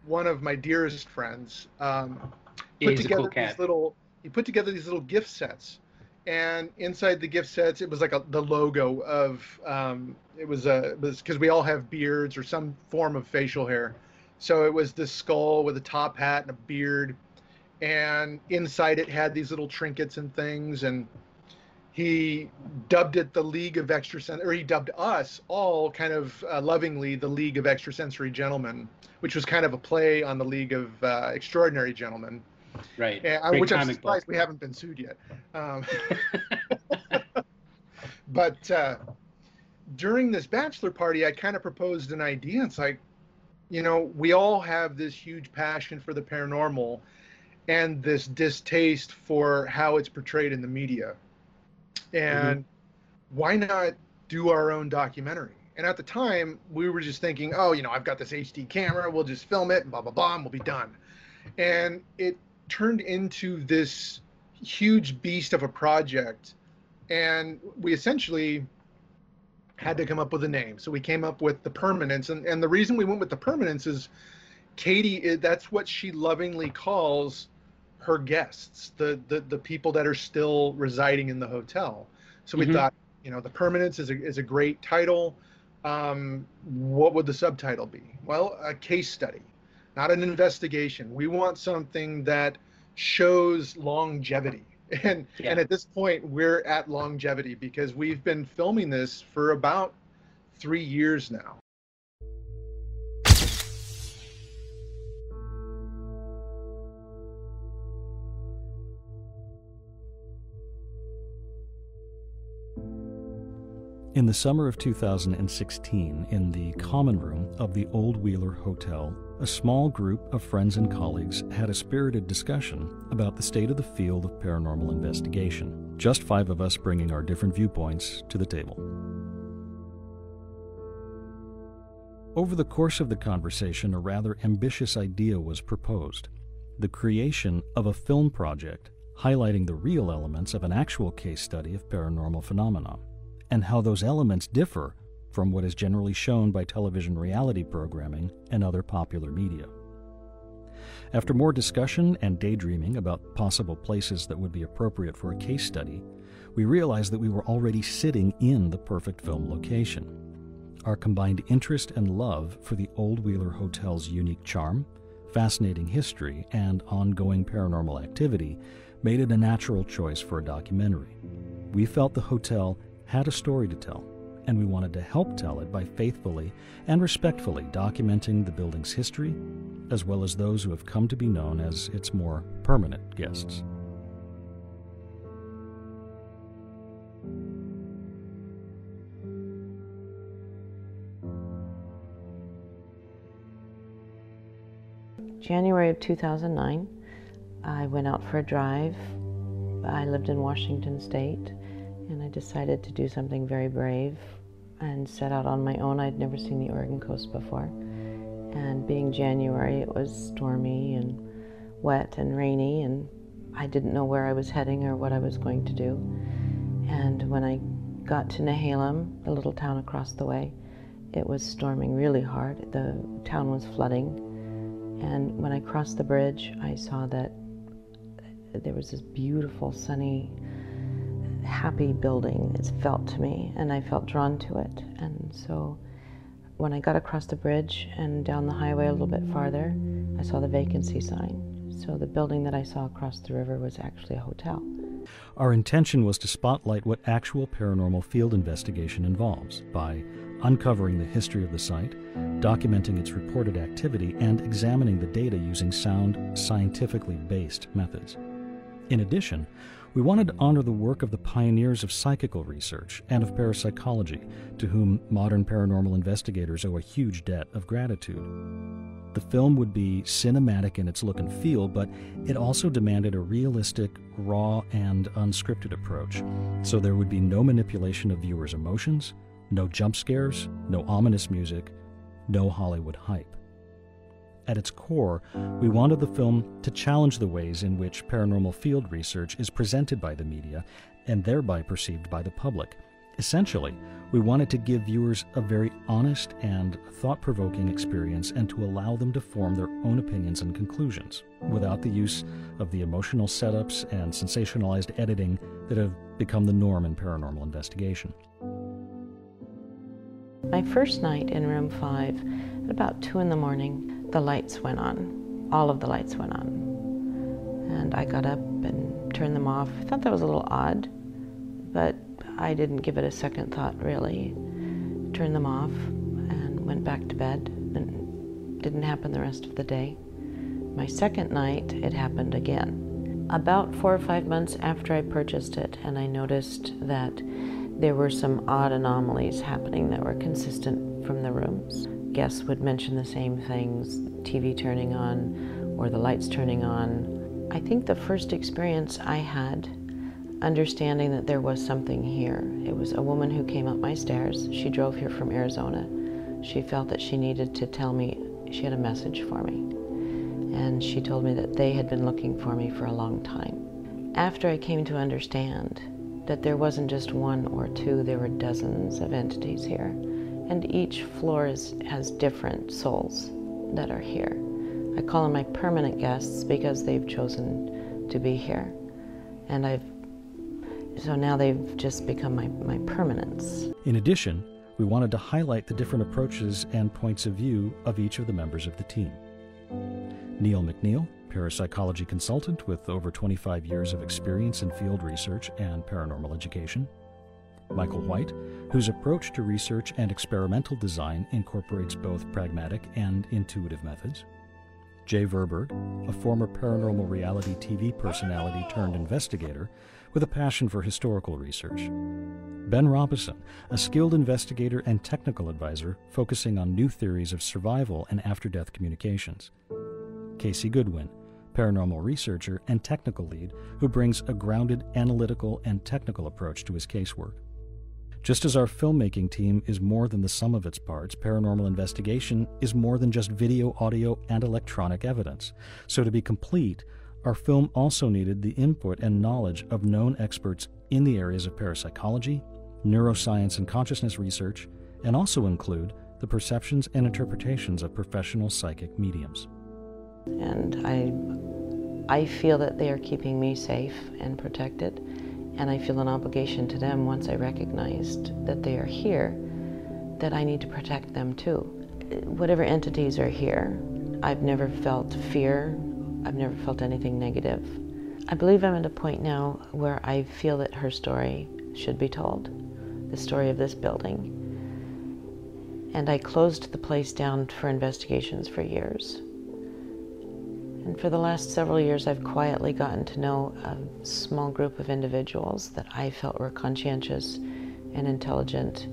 one of my dearest friends, um, put he's together cool these little. He put together these little gift sets, and inside the gift sets, it was like a, the logo of. Um, it was a it was because we all have beards or some form of facial hair, so it was this skull with a top hat and a beard, and inside it had these little trinkets and things, and he dubbed it the League of Extrasensory, or he dubbed us all kind of uh, lovingly the League of Extrasensory Gentlemen, which was kind of a play on the League of uh, Extraordinary Gentlemen. Right. And, which I'm surprised book. we haven't been sued yet. Um, but uh, during this bachelor party, I kind of proposed an idea. It's like, you know, we all have this huge passion for the paranormal and this distaste for how it's portrayed in the media and mm-hmm. why not do our own documentary? And at the time, we were just thinking, oh, you know, I've got this HD camera, we'll just film it, and blah blah blah, and we'll be done. And it turned into this huge beast of a project, and we essentially had to come up with a name. So we came up with the Permanence, and and the reason we went with the Permanence is Katie. That's what she lovingly calls her guests, the, the the people that are still residing in the hotel. So we mm-hmm. thought, you know, the permanence is a is a great title. Um, what would the subtitle be? Well, a case study, not an investigation. We want something that shows longevity. And yeah. and at this point, we're at longevity because we've been filming this for about three years now. In the summer of 2016, in the common room of the Old Wheeler Hotel, a small group of friends and colleagues had a spirited discussion about the state of the field of paranormal investigation, just five of us bringing our different viewpoints to the table. Over the course of the conversation, a rather ambitious idea was proposed the creation of a film project highlighting the real elements of an actual case study of paranormal phenomena and how those elements differ from what is generally shown by television reality programming and other popular media. After more discussion and daydreaming about possible places that would be appropriate for a case study, we realized that we were already sitting in the perfect film location. Our combined interest and love for the Old Wheeler Hotel's unique charm, fascinating history, and ongoing paranormal activity made it a natural choice for a documentary. We felt the hotel had a story to tell, and we wanted to help tell it by faithfully and respectfully documenting the building's history, as well as those who have come to be known as its more permanent guests. January of 2009, I went out for a drive. I lived in Washington State and I decided to do something very brave and set out on my own. I'd never seen the Oregon coast before. And being January, it was stormy and wet and rainy, and I didn't know where I was heading or what I was going to do. And when I got to Nehalem, a little town across the way, it was storming really hard. The town was flooding. And when I crossed the bridge, I saw that there was this beautiful sunny happy building, it felt to me, and I felt drawn to it. And so when I got across the bridge and down the highway a little bit farther, I saw the vacancy sign. So the building that I saw across the river was actually a hotel. Our intention was to spotlight what actual paranormal field investigation involves by uncovering the history of the site, documenting its reported activity, and examining the data using sound, scientifically based methods. In addition, we wanted to honor the work of the pioneers of psychical research and of parapsychology, to whom modern paranormal investigators owe a huge debt of gratitude. The film would be cinematic in its look and feel, but it also demanded a realistic, raw, and unscripted approach, so there would be no manipulation of viewers' emotions, no jump scares, no ominous music, no Hollywood hype. At its core, we wanted the film to challenge the ways in which paranormal field research is presented by the media and thereby perceived by the public. Essentially, we wanted to give viewers a very honest and thought provoking experience and to allow them to form their own opinions and conclusions without the use of the emotional setups and sensationalized editing that have become the norm in paranormal investigation. My first night in room five, at about two in the morning, the lights went on. All of the lights went on. And I got up and turned them off. I thought that was a little odd, but I didn't give it a second thought really. Turned them off and went back to bed and didn't happen the rest of the day. My second night, it happened again. About four or five months after I purchased it, and I noticed that there were some odd anomalies happening that were consistent from the rooms. Guests would mention the same things TV turning on or the lights turning on. I think the first experience I had understanding that there was something here. It was a woman who came up my stairs. She drove here from Arizona. She felt that she needed to tell me she had a message for me. And she told me that they had been looking for me for a long time. After I came to understand that there wasn't just one or two, there were dozens of entities here. And each floor is, has different souls that are here. I call them my permanent guests because they've chosen to be here. And I've so now they've just become my, my permanents. In addition, we wanted to highlight the different approaches and points of view of each of the members of the team. Neil McNeil, parapsychology consultant with over 25 years of experience in field research and paranormal education. Michael White, whose approach to research and experimental design incorporates both pragmatic and intuitive methods. Jay Verberg, a former paranormal reality TV personality turned investigator with a passion for historical research. Ben Robison, a skilled investigator and technical advisor focusing on new theories of survival and after death communications. Casey Goodwin, paranormal researcher and technical lead who brings a grounded analytical and technical approach to his casework. Just as our filmmaking team is more than the sum of its parts, paranormal investigation is more than just video, audio, and electronic evidence. So, to be complete, our film also needed the input and knowledge of known experts in the areas of parapsychology, neuroscience, and consciousness research, and also include the perceptions and interpretations of professional psychic mediums. And I, I feel that they are keeping me safe and protected, and I feel an obligation to them once I recognized that they are here, that I need to protect them too. Whatever entities are here, I've never felt fear, I've never felt anything negative. I believe I'm at a point now where I feel that her story should be told, the story of this building. And I closed the place down for investigations for years. And for the last several years, I've quietly gotten to know a small group of individuals that I felt were conscientious and intelligent.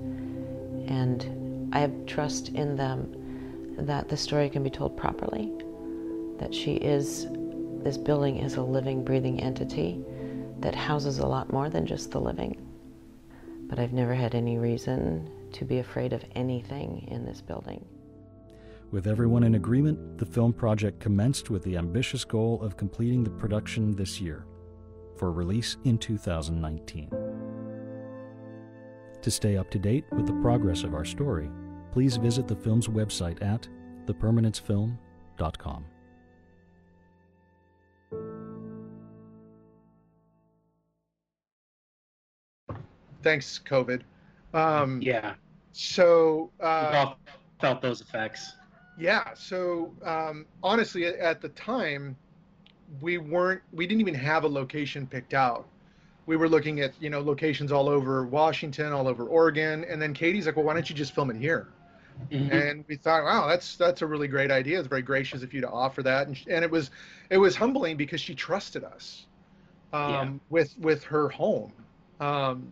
And I have trust in them that the story can be told properly. That she is, this building is a living, breathing entity that houses a lot more than just the living. But I've never had any reason to be afraid of anything in this building. With everyone in agreement, the film project commenced with the ambitious goal of completing the production this year for release in 2019. To stay up to date with the progress of our story, please visit the film's website at thepermanencefilm.com. Thanks, COVID. Um, Yeah, So, we've uh, all felt those effects. Yeah. So, um, honestly, at, the time, we weren't, we didn't even have a location picked out. We were looking at, you know, locations all over Washington, all over Oregon. And then Katie's like, well, why don't you just film it here? Mhm. and we thought, wow, that's that's a really great idea. It's very gracious of you to offer that, and, and it was it was humbling because she trusted us um, Yeah. with with her home, um,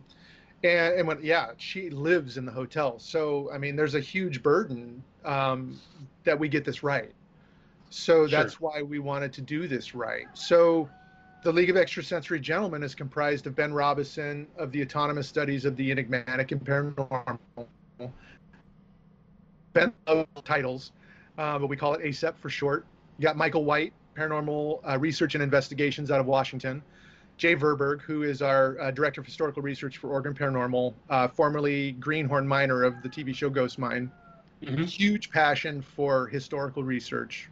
and and when yeah, she lives in the hotel, so I mean, there's a huge burden um, that we get this right. So that's why we wanted to do this right. So. The League of Extrasensory Gentlemen is comprised of Ben Robison of the Autonomous Studies of the Enigmatic and Paranormal, Ben titles, uh, but we call it ASEP for short. You got Michael White, Paranormal uh, Research and Investigations out of Washington. Jay Verberg, who is our uh, Director of Historical Research for Oregon Paranormal, uh, formerly Greenhorn Miner of the TV show Ghost Mine. Mhm. Huge passion for historical research.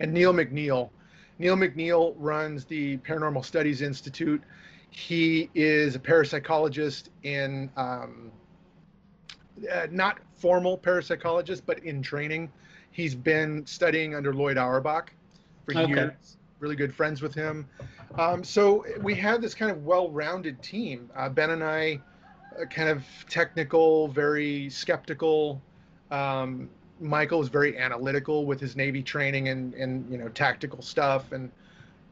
And Neil McNeil. Neil McNeil runs the Paranormal Studies Institute. He is a parapsychologist in um, uh, not formal parapsychologist, but in training. He's been studying under Lloyd Auerbach for Okay. years. really good friends with him. Um, so we had this kind of well-rounded team. Uh, ben and I, uh, kind of technical, very skeptical. Um, Michael was very analytical with his Navy training and and you know tactical stuff, and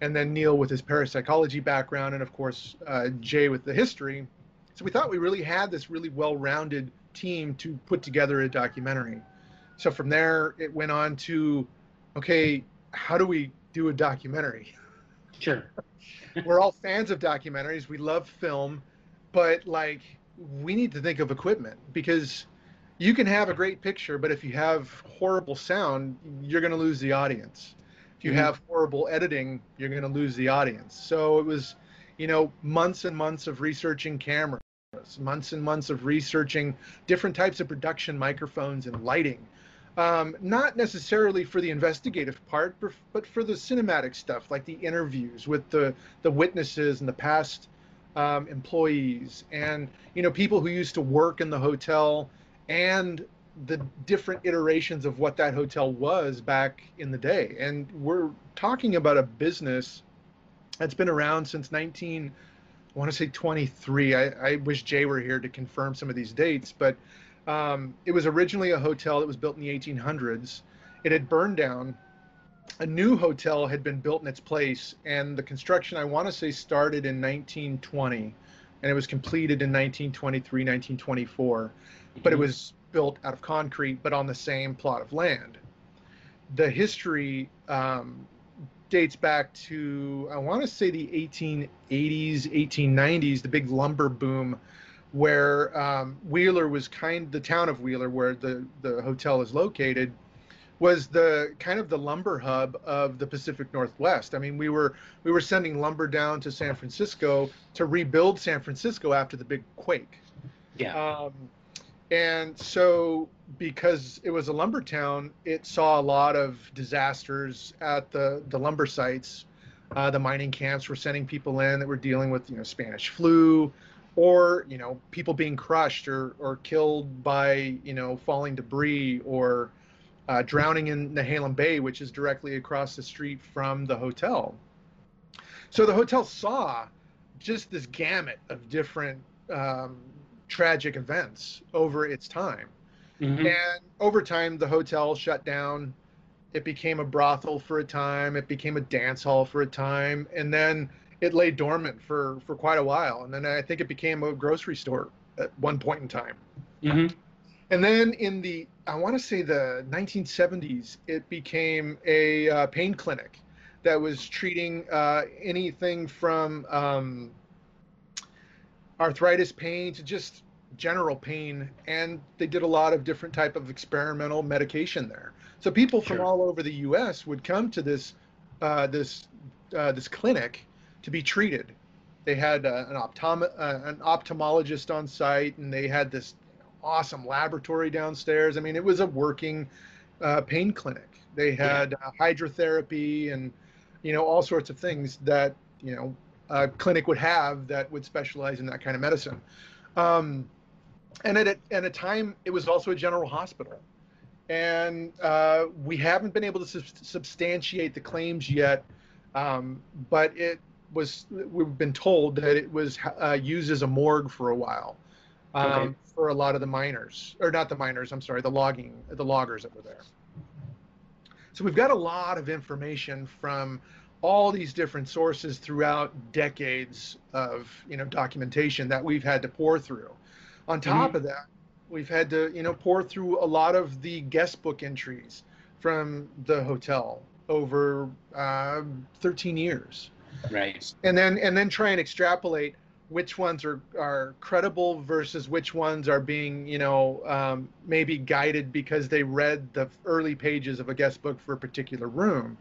and then Neil with his parapsychology background, and of course uh, Jay with the history. So we thought we really had this really well-rounded team to put together a documentary. So from there, it went on to, okay, how do we do a documentary? Sure. We're all fans of documentaries. We love film, but like we need to think of equipment because you can have a great picture, but if you have horrible sound, you're going to lose the audience. If you Mhm. have horrible editing, you're going to lose the audience. So it was, you know, months and months of researching cameras, months and months of researching different types of production microphones and lighting. Um, not necessarily for the investigative part, but- but for the cinematic stuff, like the interviews with the, the witnesses and the past um, employees and you know people who used to work in the hotel and the different iterations of what that hotel was back in the day. And we're talking about a business that's been around since 19 i want to say 23 i, I wish jay were here to confirm some of these dates but um, it was originally a hotel that was built in the 1800s it had burned down. A new hotel had been built in its place, and the construction, I want to say, started in 1920, and it was completed in 1923, 1924. But it was built out of concrete, but on the same plot of land. The history um, dates back to, I want to say, the 1880s, 1890s, the big lumber boom, where um, Wheeler was kind, the town of Wheeler, where the the hotel is located was the kind of the lumber hub of the Pacific Northwest. I mean, we were we were sending lumber down to San Francisco to rebuild San Francisco after the big quake. Yeah. Um, and so, because it was a lumber town, it saw a lot of disasters at the the lumber sites. Uh, the mining camps were sending people in that were dealing with you know Spanish flu, or you know people being crushed or or killed by you know falling debris or uh, drowning in Nehalem Bay, which is directly across the street from the hotel. So the hotel saw just this gamut of different um, tragic events over its time. Mhm. And over time, the hotel shut down. It became a brothel for a time. It became a dance hall for a time. And then it lay dormant for, for quite a while. And then I think it became a grocery store at one point in time. Mhm. And then in the, I want to say the 1970s, it became a uh, pain clinic that was treating uh, anything from um, arthritis pain to just general pain. And they did a lot of different type of experimental medication there. So people from Sure. all over the U.S. would come to this uh, this uh, this clinic to be treated. They had uh, an optom- uh, an ophthalmologist on site, and they had this awesome laboratory downstairs. I mean, it was a working uh, pain clinic. They had uh, hydrotherapy and you know all sorts of things that you know a clinic would have that would specialize in that kind of medicine. Um, and at a, at a time, it was also a general hospital. And uh, we haven't been able to sub- substantiate the claims yet, um, but it was. We've been told that it was uh, used as a morgue for a while um, Okay. for a lot of the miners, or not the miners. I'm sorry, the logging, the loggers that were there. So we've got a lot of information from all these different sources throughout decades of you know documentation that we've had to pour through. On top of that, we've had to you know pour through a lot of the guest book entries from the hotel over uh, 13 years Right. and then and then try and extrapolate which ones are are credible versus which ones are being you know um, maybe guided because they read the early pages of a guest book for a particular room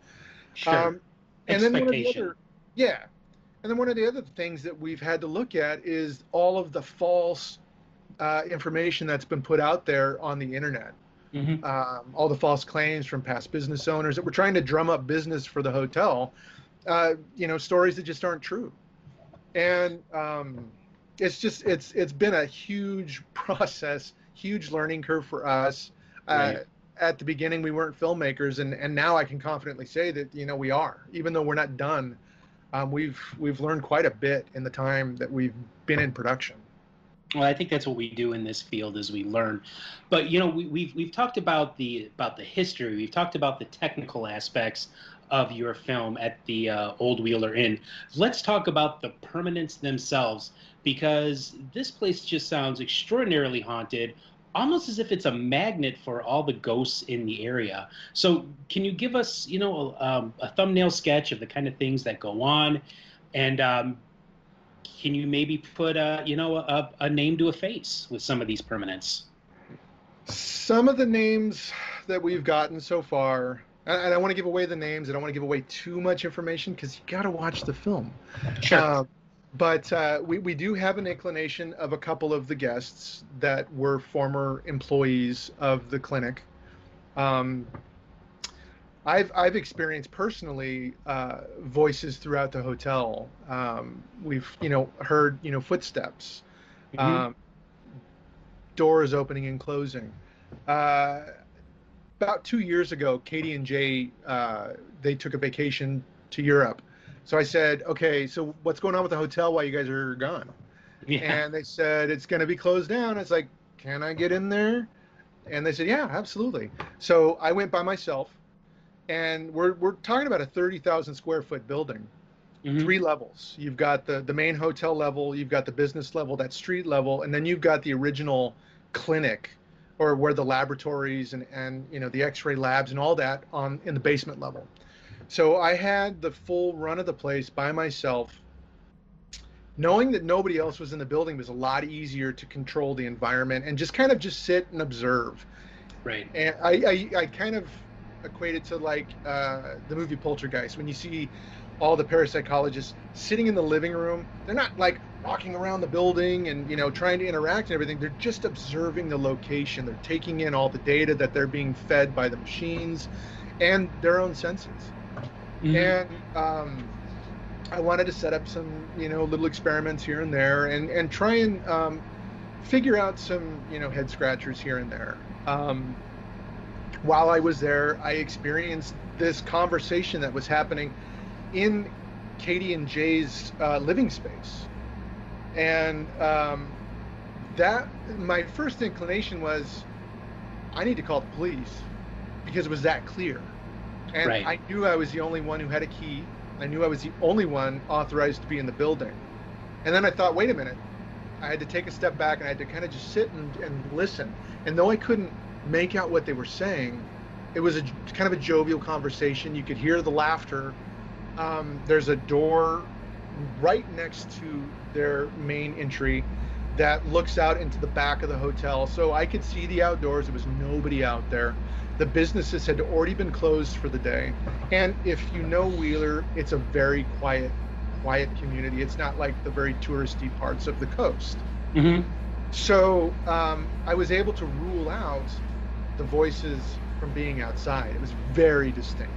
Sure. um, and then one of the other yeah and then one of the other things that we've had to look at is all of the false uh, information that's been put out there on the internet Mhm. um, all the false claims from past business owners that were trying to drum up business for the hotel. Uh, you know, stories that just aren't true, and um, it's just it's it's been a huge process, huge learning curve for us. Uh, at the beginning we weren't filmmakers, and and now I can confidently say that you know we are, even though we're not done. Um, we've we've learned quite a bit in the time that we've been in production. Well, I think that's what we do in this field is we learn. But you know, we, we've we've talked about the about the history. We've talked about the technical aspects of your film at the uh, Old Wheeler Inn. Let's talk about the permanents themselves because this place just sounds extraordinarily haunted, almost as if it's a magnet for all the ghosts in the area. So, can you give us, you know, a, um, a thumbnail sketch of the kind of things that go on, and um, can you maybe put a, you know, a, a name to a face with some of these permanents? Some of the names that we've gotten so far and I want to give away the names. I don't want to give away too much information because you got to watch the film. Sure. Uh, but uh, we, we do have an inclination of a couple of the guests that were former employees of the clinic. Um, I've I've experienced personally uh, voices throughout the hotel. Um, we've you know heard you know footsteps, Mhm. um, doors opening and closing. Uh, about two years ago, Katie and Jay uh, they took a vacation to Europe. So I said, okay, so what's going on with the hotel while you guys are gone? Yeah. And they said it's going to be closed down. It's like, can I get in there? And they said, yeah, absolutely. So I went by myself, and we're we're talking about a thirty thousand square foot building, Mhm. three levels. You've got the the main hotel level, you've got the business level, that street level, and then you've got the original clinic, or where the laboratories and and you know the X-ray labs and all that on in the basement level. So I had the full run of the place by myself. Knowing that nobody else was in the building was a lot easier to control the environment and just kind of just sit and observe. Right. And I, I, I kind of equate it to like uh, the movie Poltergeist when you see all the parapsychologists sitting in the living room. They're not like walking around the building and you know trying to interact and everything. They're just observing the location. They're taking in all the data that they're being fed by the machines and their own senses. Mhm. And um, I wanted to set up some you know little experiments here and there and and try and um, figure out some you know head scratchers here and there. Um, while I was there, I experienced this conversation that was happening in Katie and Jay's uh, living space, and um, that my first inclination was, I need to call the police because it was that clear, and Right. I knew I was the only one who had a key. I knew I was the only one authorized to be in the building, and then I thought, wait a minute, I had to take a step back and I had to kind of just sit and, and listen. And though I couldn't make out what they were saying, it was a kind of a jovial conversation. You could hear the laughter. Um, there's a door right next to their main entry that looks out into the back of the hotel. So I could see the outdoors. There was nobody out there. The businesses had already been closed for the day. And if you know Wheeler, it's a very quiet, quiet community. It's not like the very touristy parts of the coast. Mhm. So um, I was able to rule out the voices from being outside. It was very distinct.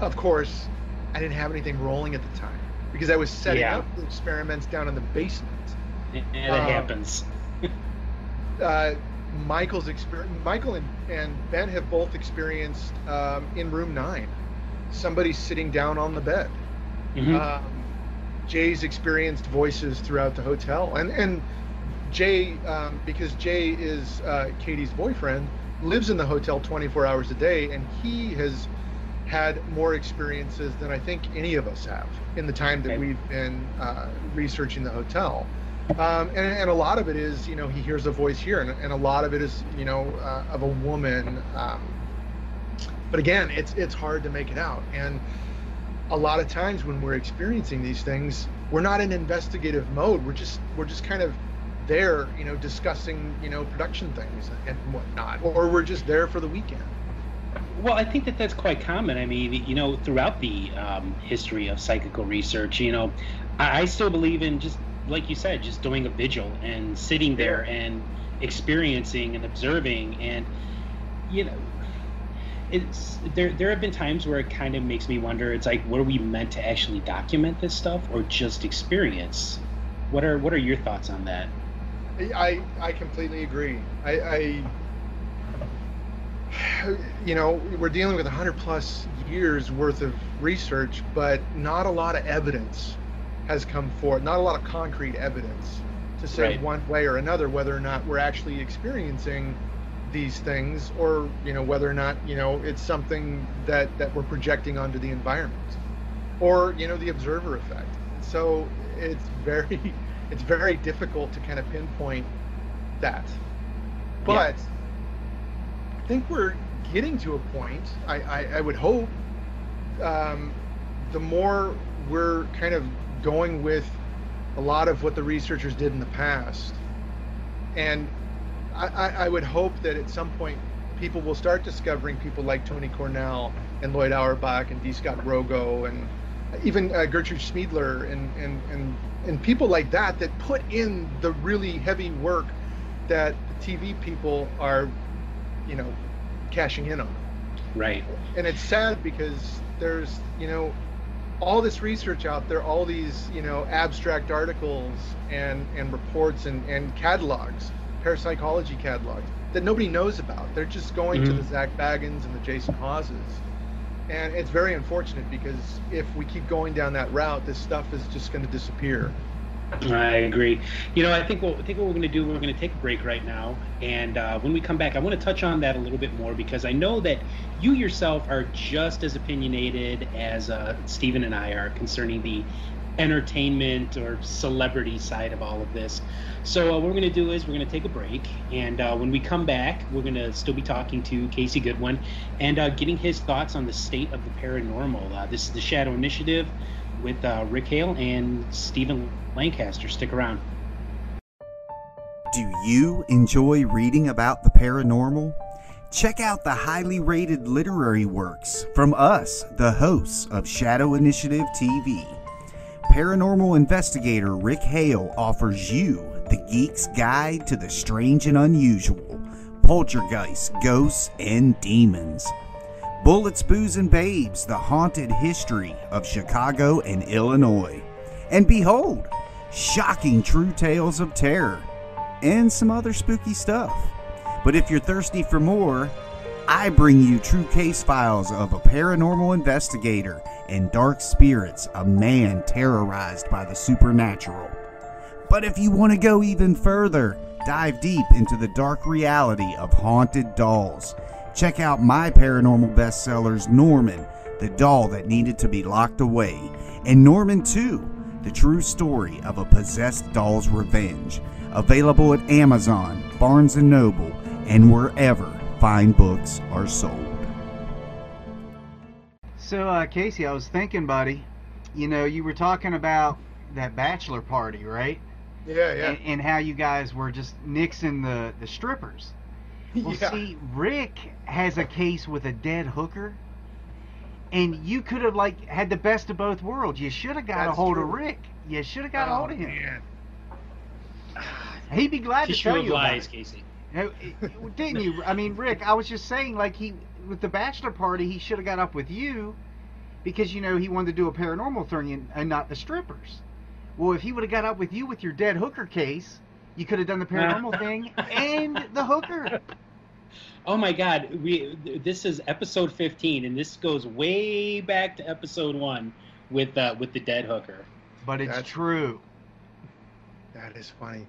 Of course, I didn't have anything rolling at the time because I was setting Yeah. up the experiments down in the basement. Yeah, that Um, happens. Uh, Michael's exper- Michael and, and Ben have both experienced um, in room nine somebody sitting down on the bed. Mhm. Um, Jay's experienced voices throughout the hotel, and and Jay, um, because Jay is uh, Katie's boyfriend, lives in the hotel 24 hours a day, and he has had more experiences than I think any of us have in the time that we've been uh, researching the hotel. Um, and, and a lot of it is, you know, he hears a voice here, and, and a lot of it is, you know, uh, of a woman. Um, but again, it's it's hard to make it out, and a lot of times when we're experiencing these things, we're not in investigative mode. We're just we're just kind of there, you know, discussing, you know, production things and whatnot, or we're just there for the weekend. Well, I think that that's quite common. I mean, you know, throughout the um, history of psychical research, you know, I, I still believe in just like you said, just doing a vigil and sitting there and experiencing and observing, and you know, it's there. There have been times where it kind of makes me wonder. It's like, were we meant to actually document this stuff or just experience? What are What are your thoughts on that? I I completely agree. I, I you know, we're dealing with 100 plus years worth of research, but not a lot of evidence has come forth, not a lot of concrete evidence to say Right. one way or another whether or not we're actually experiencing these things or, you know, whether or not, you know, it's something that, that we're projecting onto the environment or, you know, the observer effect. So it's very, it's very difficult to kind of pinpoint that. But I think we're getting to a point. I, I, I would hope um, the more we're kind of going with a lot of what the researchers did in the past, and I, I, I would hope that at some point people will start discovering people like Tony Cornell and Lloyd Auerbach and D. Scott Rogo and even uh, Gertrude Schmeidler and, and, and, and people like that that put in the really heavy work that the TV people are, you know, cashing in on. Right. And it's sad because there's, you know, all this research out there, all these, you know, abstract articles and, and reports and, and catalogs, parapsychology catalogs that nobody knows about. They're just going to Mhm. the Zak Bagans and the Jason Hawes. And it's very unfortunate because if we keep going down that route, this stuff is just going to disappear. I agree. You know, I think what I think what we're going to do, we're going to take a break right now, and uh, when we come back, I want to touch on that a little bit more because I know that you yourself are just as opinionated as uh, Stephen and I are concerning the entertainment or celebrity side of all of this. So uh, what we're going to do is we're going to take a break, and uh, when we come back, we're going to still be talking to Casey Goodwin and uh, getting his thoughts on the state of the paranormal. Uh, this is the Shadow Initiative with uh, Rick Hale and Stephen Lancaster. Stick around. Do you enjoy reading about the paranormal? Check out the highly rated literary works from us, the hosts of Shadow Initiative TV. Paranormal investigator Rick Hale offers you the geek's guide to the strange and unusual, poltergeists, ghosts, and demons. Bullets, Booze, and Babes, the haunted history of Chicago and Illinois. And behold, shocking true tales of terror and some other spooky stuff. But if you're thirsty for more, I bring you true case files of a paranormal investigator and dark spirits, a man terrorized by the supernatural. But if you want to go even further, dive deep into the dark reality of haunted dolls. Check out my paranormal bestsellers Norman, the doll that needed to be locked away, and Norman 2, the true story of a possessed doll's revenge. Available at Amazon, Barnes & Noble, and wherever fine books are sold. So, uh, Casey, I was thinking, buddy, you know, you were talking about that bachelor party, right? Yeah, yeah. And, and how you guys were just nixing the, the strippers. Well, yeah. see, Rick has a case with a dead hooker, and you could have like had the best of both worlds. You should have got a That's hold of. Rick. You should have got a Oh, hold of him. man. He'd be glad to Tissue tell of you about lies, it. Casey. No, it- Didn't you? I mean, Rick, I was just saying, like he with the bachelor party, he should have got up with you because you know he wanted to do a paranormal thing and, and not the strippers. Well, if he would have got up with you with your dead hooker case, you could have done the paranormal thing and the hooker. Oh my God, we this is episode 15, and this goes way back to episode one with uh, with the dead hooker. But it's That's- true. That is funny.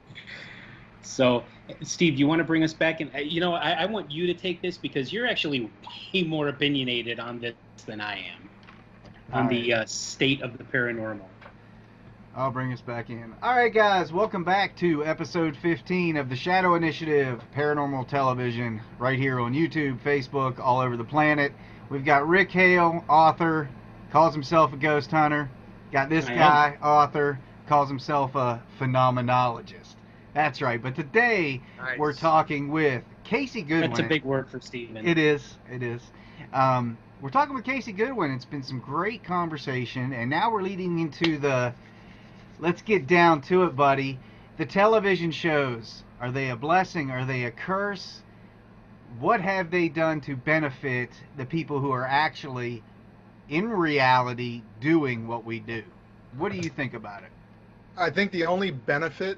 So, Steve, do you want to bring us back? And you know, I, I want you to take this because you're actually way more opinionated on this than I am on All the uh, state of the paranormal. I'll bring us back in. All right, guys, welcome back to episode 15 of the Shadow Initiative Paranormal Television, right here on YouTube, Facebook, all over the planet. We've got Rick Hale, author, calls himself a ghost hunter. Got this I am. guy, author, calls himself a phenomenologist. That's right. But today Nice. we're talking with Casey Goodwin. That's a big word for Steven. It is. It is. Um, we're talking with Casey Goodwin. It's been some great conversation, and now we're leading into the. Let's get down to it, buddy. The television shows are they a blessing? Are they a curse? What have they done to benefit the people who are actually, in reality, doing what we do? What do you think about it? I think the only benefit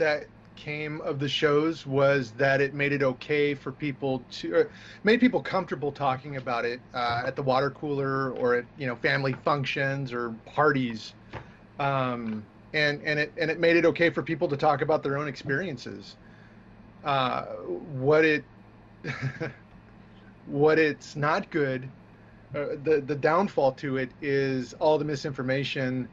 that came of the shows was that it made it okay for people to uh, made people comfortable talking about it uh, at the water cooler or at you know family functions or parties. Um, and and it and it made it okay for people to talk about their own experiences. Uh, what it what it's not good uh, the the downfall to it is all the misinformation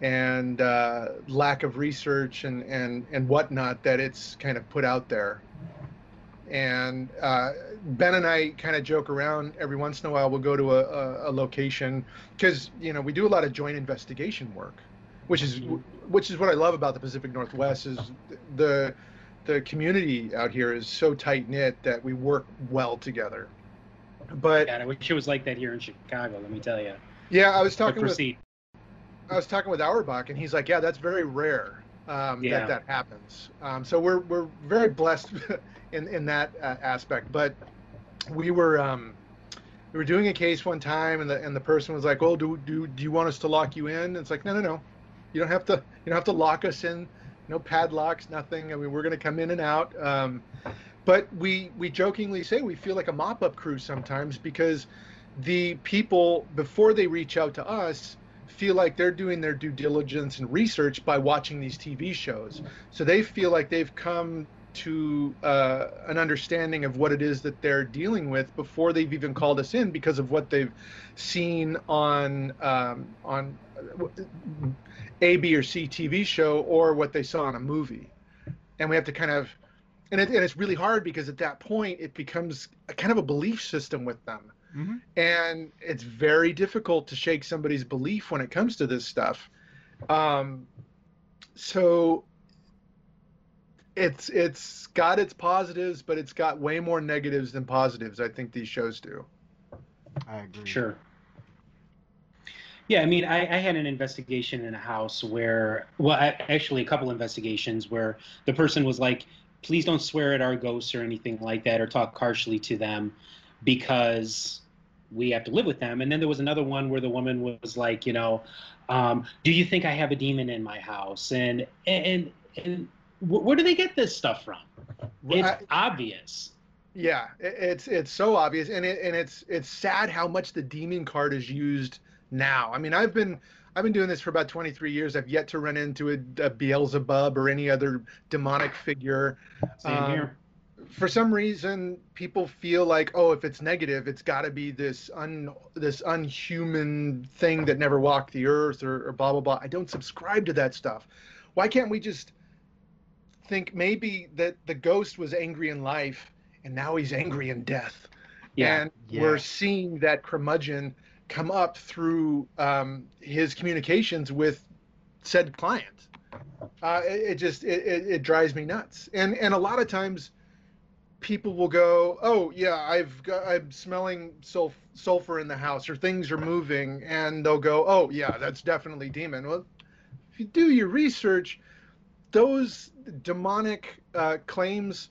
and uh, lack of research and, and, and whatnot that it's kind of put out there. And uh, Ben and I kind of joke around every once in a while. We'll go to a, a, a location because you know we do a lot of joint investigation work, which is which is what I love about the Pacific Northwest is the the community out here is so tight knit that we work well together. But I wish it was like that here in Chicago. Let me tell you. Yeah, I was talking proceed. I was talking with Auerbach, and he's like, "Yeah, that's very rare um, Yeah. that that happens." Um, so we're we're very blessed in in that uh, aspect. But we were um, we were doing a case one time, and the and the person was like, "Well, do do do you want us to lock you in?" And it's like, "No, no, no. You don't have to. You don't have to lock us in. No padlocks, nothing. I mean, we're going to come in and out." Um, but we we jokingly say we feel like a mop up crew sometimes because the people before they reach out to us feel like they're doing their due diligence and research by watching these TV shows. So they feel like they've come to uh, an understanding of what it is that they're dealing with before they've even called us in because of what they've seen on um, on A, B, or C TV show or what they saw in a movie. And we have to kind of and, it, and it's really hard because at that point it becomes a kind of a belief system with them Mhm. and it's very difficult to shake somebody's belief when it comes to this stuff um, so it's it's got its positives but it's got way more negatives than positives i think these shows do I agree. Sure. Yeah, I mean, I, I had an investigation in a house where, well, I, actually, a couple investigations where the person was like, please don't swear at our ghosts or anything like that or talk harshly to them because we have to live with them. And then there was another one where the woman was like, you know, um, do you think I have a demon in my house? And, and, and wh- where do they get this stuff from? It's I- obvious. Yeah, it- it's it's so obvious, and it and it's it's sad how much the demon card is used now. I mean, I've been I've been doing this for about 23 years. I've yet to run into a, a Beelzebub or any other demonic figure. Same Um, here. For some reason, people feel like, oh, if it's negative, it's got to be this un this unhuman thing that never walked the earth or, or blah blah blah. I don't subscribe to that stuff. Why can't we just think maybe that the ghost was angry in life and now he's angry in death? Yeah. and Yeah. we're seeing that curmudgeon come up through um, his communications with said client. Uh, it, it just it, it, it drives me nuts, and and a lot of times people will go, oh yeah, I've got, I'm smelling sulf- sulfur in the house, or things are moving, and they'll go, oh yeah, that's definitely demon. Well, if you do your research, those demonic uh, claims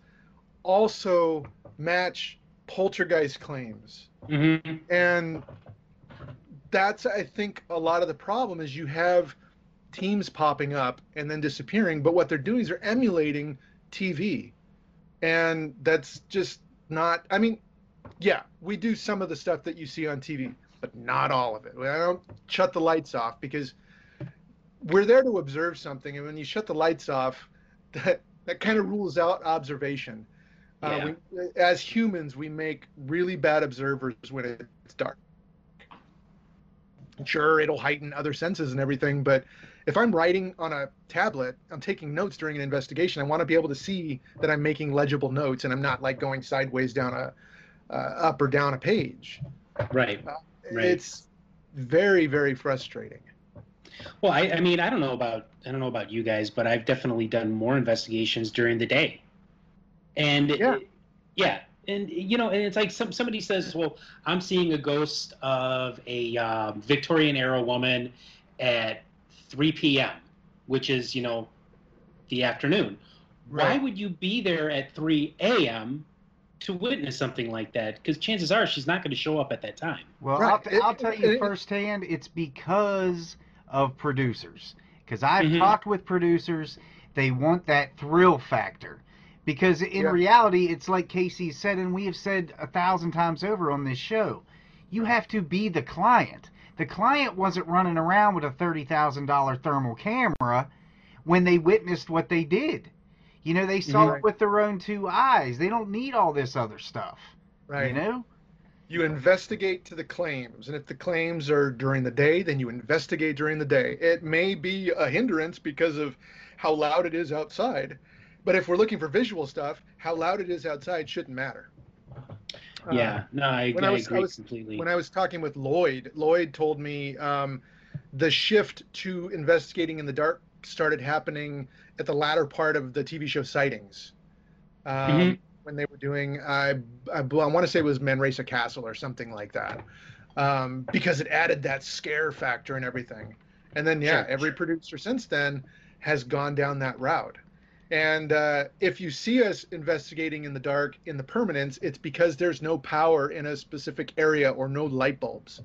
also match poltergeist claims. Hmm and that's i think a lot of the problem is you have teams popping up and then disappearing but what they're doing is they're emulating tv and that's just not i mean yeah we do some of the stuff that you see on tv but not all of it. I don't shut the lights off because we're there to observe something. And when you shut the lights off that that kind of rules out observation. Uh, we, as humans we make really bad observers when it's dark. Sure it'll heighten other senses and everything but if i'm writing on a tablet i'm taking notes during an investigation i want to be able to see that i'm making legible notes and i'm not like going sideways down a uh, up or down a page Right. Right. it's very very frustrating Well, I, I mean, I don't know about I don't know about you guys, but I've definitely done more investigations during the day, and Yeah. yeah, and you know, and it's like some somebody says, "Well, I'm seeing a ghost of a um, Victorian era woman at 3 p.m., which is you know, the afternoon. Why would you be there at 3 a.m. to witness something like that? Because chances are she's not going to show up at that time. Well, Right. I'll, t- I'll tell you firsthand, it's because of producers. Because I've Mhm. talked with producers, They want that thrill factor. Because in Yeah. reality, it's like Casey said, and we have said a thousand times over on this show you have to be the client. The client wasn't running around with a $30,000 thermal camera when they witnessed what they did. You know, they saw Mhm. it with their own two eyes. They don't need all this other stuff. Right. You know? You investigate to the claims, and if the claims are during the day, then you investigate during the day. It may be a hindrance because of how loud it is outside, but if we're looking for visual stuff, how loud it is outside shouldn't matter. Uh, Yeah, no, I, when I, I was- I agree was- completely. when I was talking with Lloyd, Lloyd told me um, the shift to investigating in the dark started happening at the latter part of the TV show Sightings. Um, Mhm. When they were doing, I, I, want to say it was Manresa Castle or something like that, um, because it added that scare factor and everything. And then, yeah, Sure, every sure. producer since then has gone down that route. And uh, if you see us investigating in the dark in the permanence, it's because there's no power in a specific area or no light bulbs.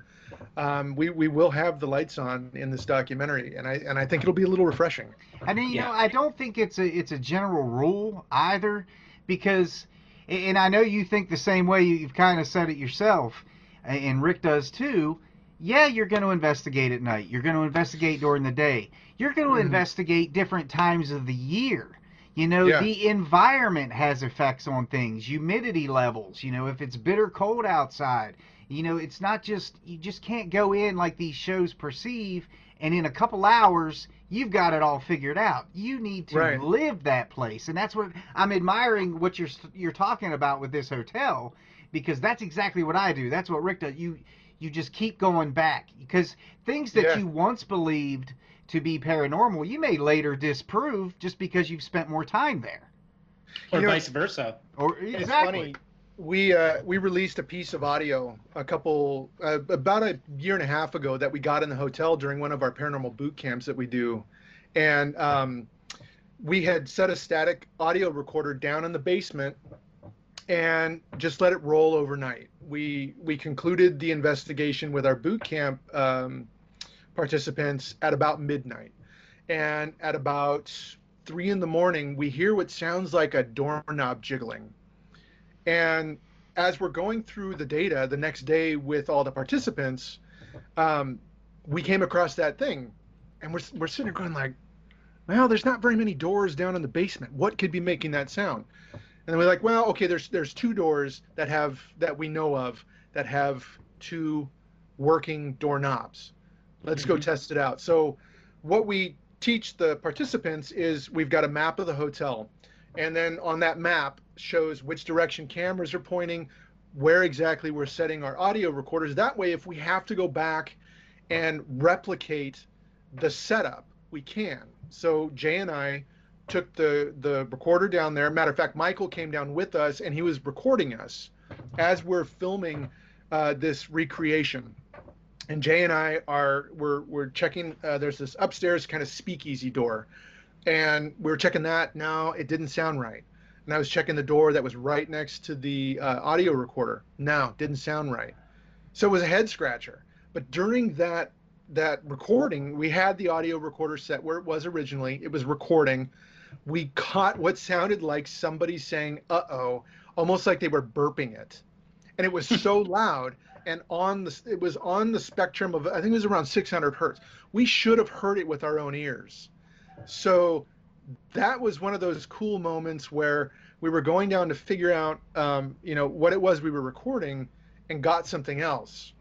Um, we we will have the lights on in this documentary, and I and I think it'll be a little refreshing. I mean, you Yeah. know, I don't think it's a it's a general rule either, because, and I know you think the same way. You've kind of said it yourself, and Rick does too. Yeah, you're going to investigate at night. You're going to investigate during the day. You're going to Mhm. investigate different times of the year. You know, Yeah. the environment has effects on things, humidity levels, you know, if it's bitter cold outside. You know, it's not just, you just can't go in like these shows perceive, and in a couple hours, you've got it all figured out. You need to Right. live that place. And that's what I'm admiring what you're you're talking about with this hotel because that's exactly what I do. That's what Rick does. You you just keep going back because things that Yeah. you once believed to be paranormal, you may later disprove just because you've spent more time there. or you know, vice versa. Or It's exactly. funny. We uh, we released a piece of audio a couple uh, about a year and a half ago that we got in the hotel during one of our paranormal boot camps that we do, and um, we had set a static audio recorder down in the basement and just let it roll overnight. We we concluded the investigation with our boot camp um, participants at about midnight, and at about three in the morning, we hear what sounds like a doorknob jiggling. And as we're going through the data the next day with all the participants, um, we came across that thing, and we're we're sitting there going like, well, there's not very many doors down in the basement. What could be making that sound? And then we're like, well, okay, there's there's two doors that have that we know of that have two working doorknobs. Let's go Mhm. test it out. So, what we teach the participants is we've got a map of the hotel, and then on that map shows which direction cameras are pointing, where exactly we're setting our audio recorders. That way, if we have to go back and replicate the setup, we can. So Jay and I took the the recorder down there. Matter of fact, Michael came down with us, and he was recording us as we're filming uh, this recreation. And Jay and I are we're we're checking. Uh, there's this upstairs kind of speakeasy door, and we were checking that. Now it didn't sound right. And I was checking the door that was right next to the uh, audio recorder. No, didn't sound right. So it was a head scratcher. But during that that recording, we had the audio recorder set where it was originally. It was recording. We caught what sounded like somebody saying "uh oh," almost like they were burping it, and it was so loud. And on the it was on the spectrum of I think it was around 600 hertz. We should have heard it with our own ears. So that was one of those cool moments where we were going down to figure out, um, you know, what it was we were recording, and got something else.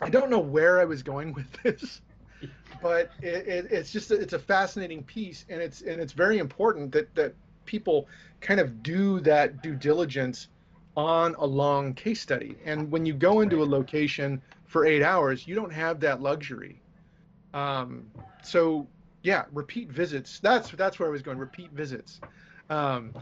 I don't know where I was going with this, but it, it, it's just it's a fascinating piece, and it's and it's very important that that people kind of do that due diligence on a long case study. And when you go into a location for eight hours, you don't have that luxury. Um, so yeah, repeat visits. That's that's where I was going. Repeat visits um,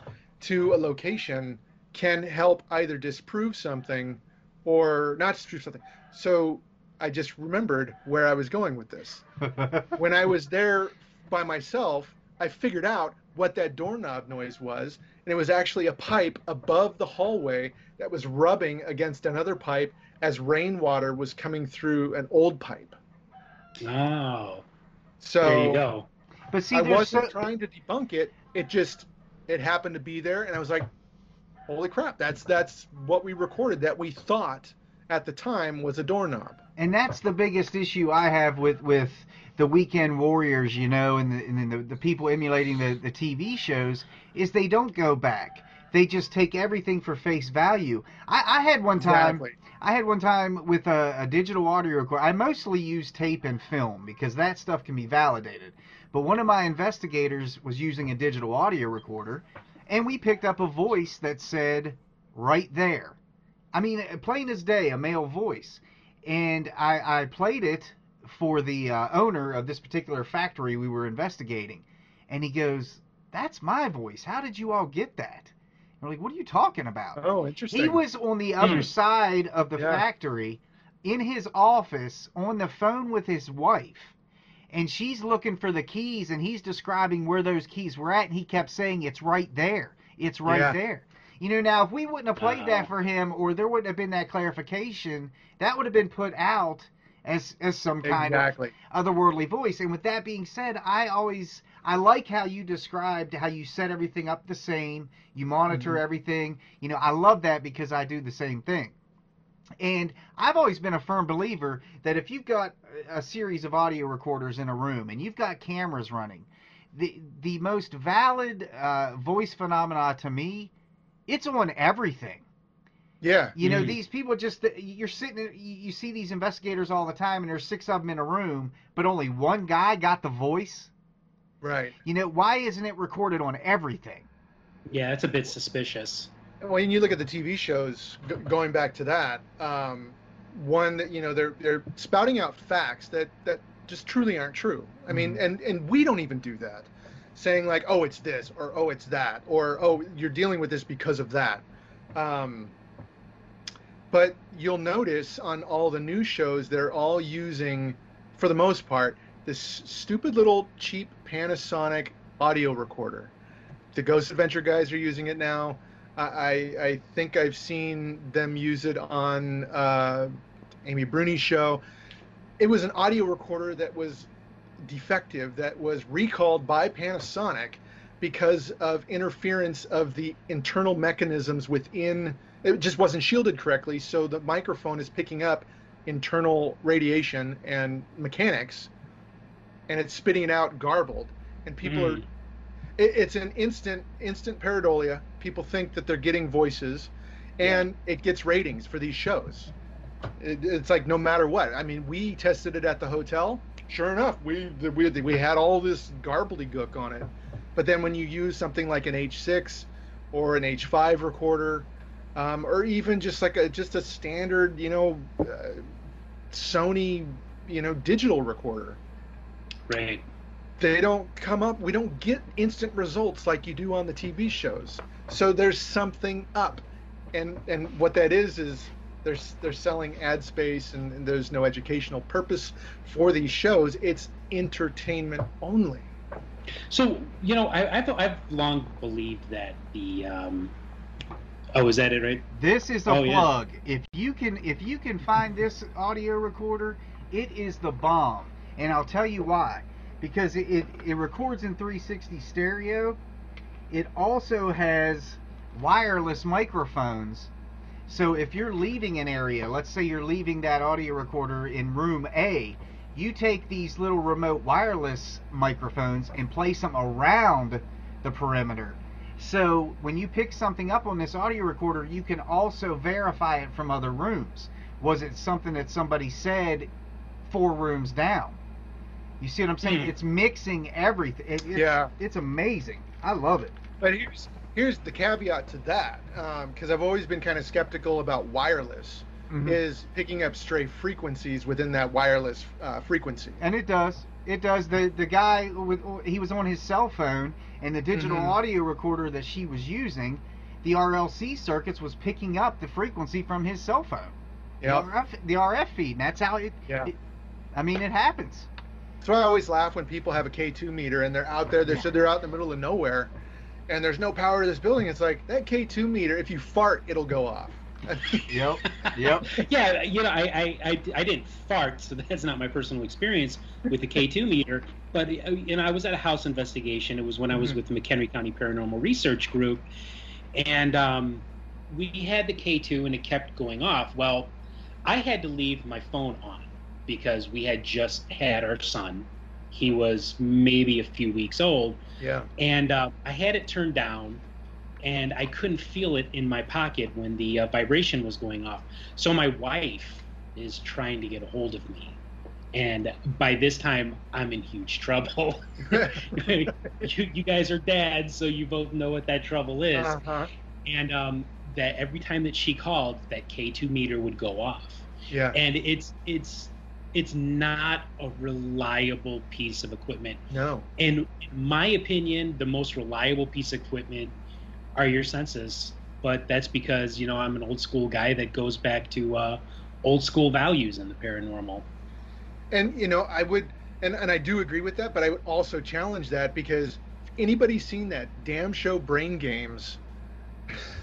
to a location can help either disprove something or not disprove something. So I just remembered where I was going with this. when I was there by myself, I figured out what that doorknob noise was, and it was actually a pipe above the hallway that was rubbing against another pipe as rainwater was coming through an old pipe. Oh, So there you go. But see, I wasn't so- trying to debunk it. It just it happened to be there, and I was like, "Holy crap! That's that's what we recorded that we thought at the time was a doorknob." and that's the biggest issue I have with with the weekend warriors, you know, and the and the, the people emulating the the TV shows is they don't go back. They just take everything for face value. I, I had one time. Exactly. I had one time with a, a digital audio recorder. I mostly use tape and film because that stuff can be validated. But one of my investigators was using a digital audio recorder, and we picked up a voice that said, right there. I mean, plain as day, a male voice. And I, I played it for the uh, owner of this particular factory we were investigating. And he goes, That's my voice. How did you all get that? And we're like, What are you talking about? Oh, interesting. He was on the other Hmm. side of the Yeah. factory in his office on the phone with his wife. And she's looking for the keys and he's describing where those keys were at and he kept saying it's right there. It's right Yeah. there. You know, now if we wouldn't have played that Oh. for him or there wouldn't have been that clarification, that would have been put out as as some kind of otherworldly voice. And with that being said, I always I like how you described how you set everything up the same, you monitor Mm-hmm. everything. You know, I love that because I do the same thing. And I've always been a firm believer that if you've got a series of audio recorders in a room and you've got cameras running, the the most valid uh, voice phenomena to me, it's on everything. Yeah. You know, Mhm. these people just you're sitting you you see these investigators all the time and there's six of them in a room, but only one guy got the voice. Right. You know, why isn't it recorded on everything? Yeah, that's a bit suspicious. When you look at the TV shows, g- going back to that, um, one that you know they're they're spouting out facts that that just truly aren't true. I mean, and and we don't even do that, saying like, oh, it's this or oh, it's that or oh, you're dealing with this because of that. Um, but you'll notice on all the new shows, they're all using, for the most part, this stupid little cheap Panasonic audio recorder. The Ghost Adventure guys are using it now. I, I, think I've seen them use it on uh, Amy Bruni's show. It was an audio recorder that was defective, that was recalled by Panasonic because of interference of the internal mechanisms within. It just wasn't shielded correctly, so the microphone is picking up internal radiation and mechanics, and it's spitting out garbled. And people are Mm. it, it's an instant instant pareidolia. People think that they're getting voices, and it gets ratings for these shows. It, it's like no matter what. I mean, we tested it at the hotel. Sure enough, we we we had all this gobbledygook on it. But then when you use something like an H6 or an H5 recorder, um, or even just like a just a standard, you know, uh, Sony, you know, digital recorder, Right. they don't come up we don't get instant results like you do on the tv shows so there's something up and and what that is is they're they're selling ad space and, and there's no educational purpose for these shows it's entertainment only So you know, I, I've I've long believed that the um, oh, is that it right? This is a Oh, yeah. plug. If you can if you can find this audio recorder, it is the bomb. And I'll tell you why. Because it, it, it records in 360 stereo. It also has wireless microphones. So if you're leaving an area, let's say you're leaving that audio recorder in room A, you take these little remote wireless microphones and place them around the perimeter. So when you pick something up on this audio recorder, you can also verify it from other rooms. Was it something that somebody said four rooms down? You see what I'm saying? Hmm. It's mixing everything. It, it's, Yeah. it's amazing. I love it. but here's here's the caveat to that because i've always been kind of skeptical about wireless Mhm. is picking up stray frequencies within that wireless uh, frequency And it does. It does. The the guy with he was on his cell phone, and the digital Mhm. audio recorder that she was using, the RLC circuits was picking up the frequency from his cell phone. The RF, the RF feed. And that's how it, Yeah. it- I mean, it happens. So I always laugh when people have a K2 meter and they're out there. They said they're out in the middle of nowhere, and there's no power to this building. It's like that K2 meter. If you fart, it'll go off. Yep. Yep. yeah, you know, I, I, I, I didn't fart, so that's not my personal experience with the K2 meter. But uh, you know, I was at a house investigation. It was when I was Mhm. with the McHenry County Paranormal Research Group, and um, we had the K2, and it kept going off. Well, I had to leave my phone on because we had just had our son. He was maybe a few weeks old, Yeah. and uh, I had it turned down, and I couldn't feel it in my pocket when the uh, vibration was going off. So my wife is trying to get a hold of me, and by this time I'm in huge trouble. you, you guys are dads, so you both know what that trouble is. Uh-huh. And um, that every time that she called, that K2 meter would go off Yeah. and it's it's it's not a reliable piece of equipment. No. in my opinion the most reliable piece of equipment are your senses. But that's because you know i'm an old school guy that goes back to uh, old school values in the paranormal. And you know, I would, and, and I do agree with that, but I would also challenge that because anybody seen that damn show Brain Games,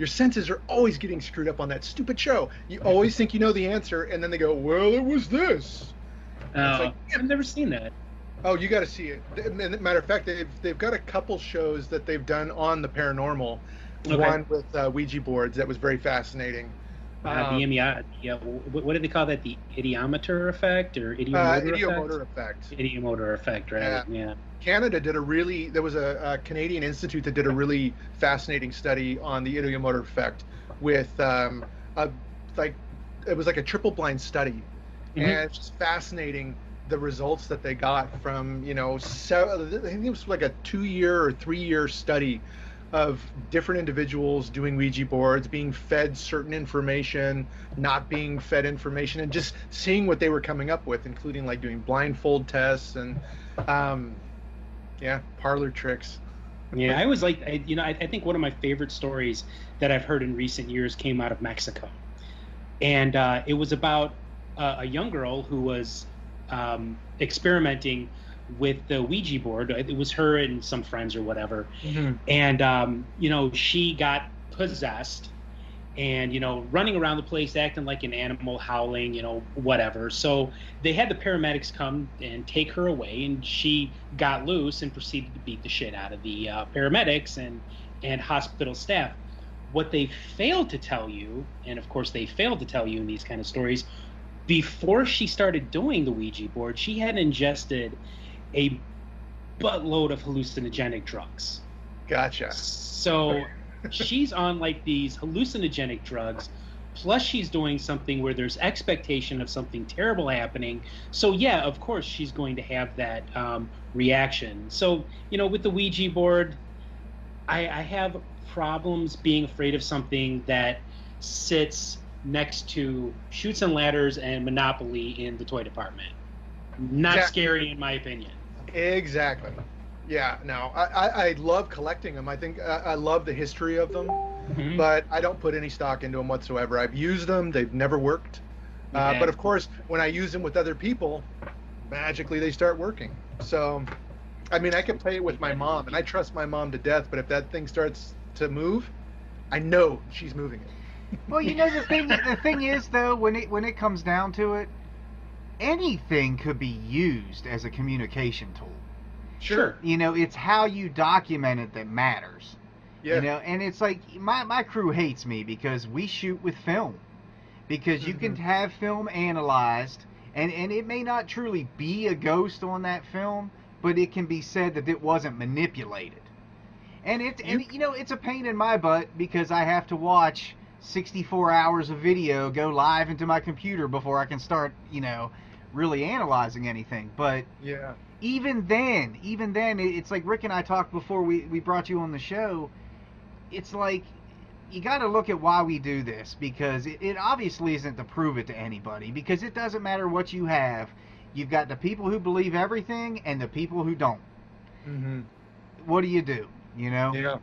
your senses are always getting screwed up on that stupid show. You always think you know the answer, and then they go, "Well, it was this." uh, like, i've never seen that Oh, you got to see it. Matter of fact, they've they've got a couple shows that they've done on the paranormal. Okay. One with uh, Ouija boards that was very fascinating. uh, Um, the imia- yeah, what, what do they call that the idiometer effect or uh, ideomotor, ideomotor effect effect. ideomotor effect right Yeah. yeah. Canada did a really there was a, a Canadian institute that did a really fascinating study on the ideomotor effect with um, a like it was like a triple blind study Mhm. and it's just fascinating the results that they got from you know so, I think it was like a two year or three year study of different individuals doing Ouija boards, being fed certain information, not being fed information, and just seeing what they were coming up with, including like doing blindfold tests and, um, yeah, parlor tricks. Yeah, I was like, I, you know, I, I think one of my favorite stories that I've heard in recent years came out of Mexico, and uh, it was about uh, a young girl who was um, experimenting with the Ouija board. It was her and some friends or whatever, and um, you know, she got possessed, and you know, running around the place acting like an animal, howling, you know, whatever. So they had the paramedics come and take her away, and she got loose and proceeded to beat the shit out of the uh, paramedics and and hospital staff. What they failed to tell you, and of course they failed to tell you in these kind of stories, before she started doing the Ouija board, she had ingested a buttload of hallucinogenic drugs. Gotcha. So she's on like these hallucinogenic drugs, plus she's doing something where there's expectation of something terrible happening. So yeah, of course she's going to have that um, reaction. So you know, with the Ouija board, I, I have problems being afraid of something that sits next to Chutes and Ladders and Monopoly in the toy department. Not Yeah. scary in my opinion. Exactly. Yeah. No, I, I, I love collecting them. I think I, I love the history of them, Mhm. but I don't put any stock into them whatsoever. I've used them; they've never worked. Uh, Yeah. but of course, when I use them with other people, magically they start working. So, I mean, I can play it with my mom, and I trust my mom to death. But if that thing starts to move, I know she's moving it. Well, you know the thing. The thing is, though, when it when it comes down to it, anything could be used as a communication tool. Sure. You know, it's how you document it that matters. Yeah. You know, and it's like my my crew hates me because we shoot with film. Because you can Mhm. have film analyzed and and it may not truly be a ghost on that film, but it can be said that it wasn't manipulated. And it's and you know, it's a pain in my butt because I have to watch 64 hours of video go live into my computer before I can start, you know, really analyzing anything. But Yeah. Even then, even then, it's like Rick and I talked before we, we brought you on the show. It's like you got to look at why we do this because it, it obviously isn't to prove it to anybody because it doesn't matter what you have. You've got the people who believe everything and the people who don't. Mm-hmm. What do you do? You know? Yeah.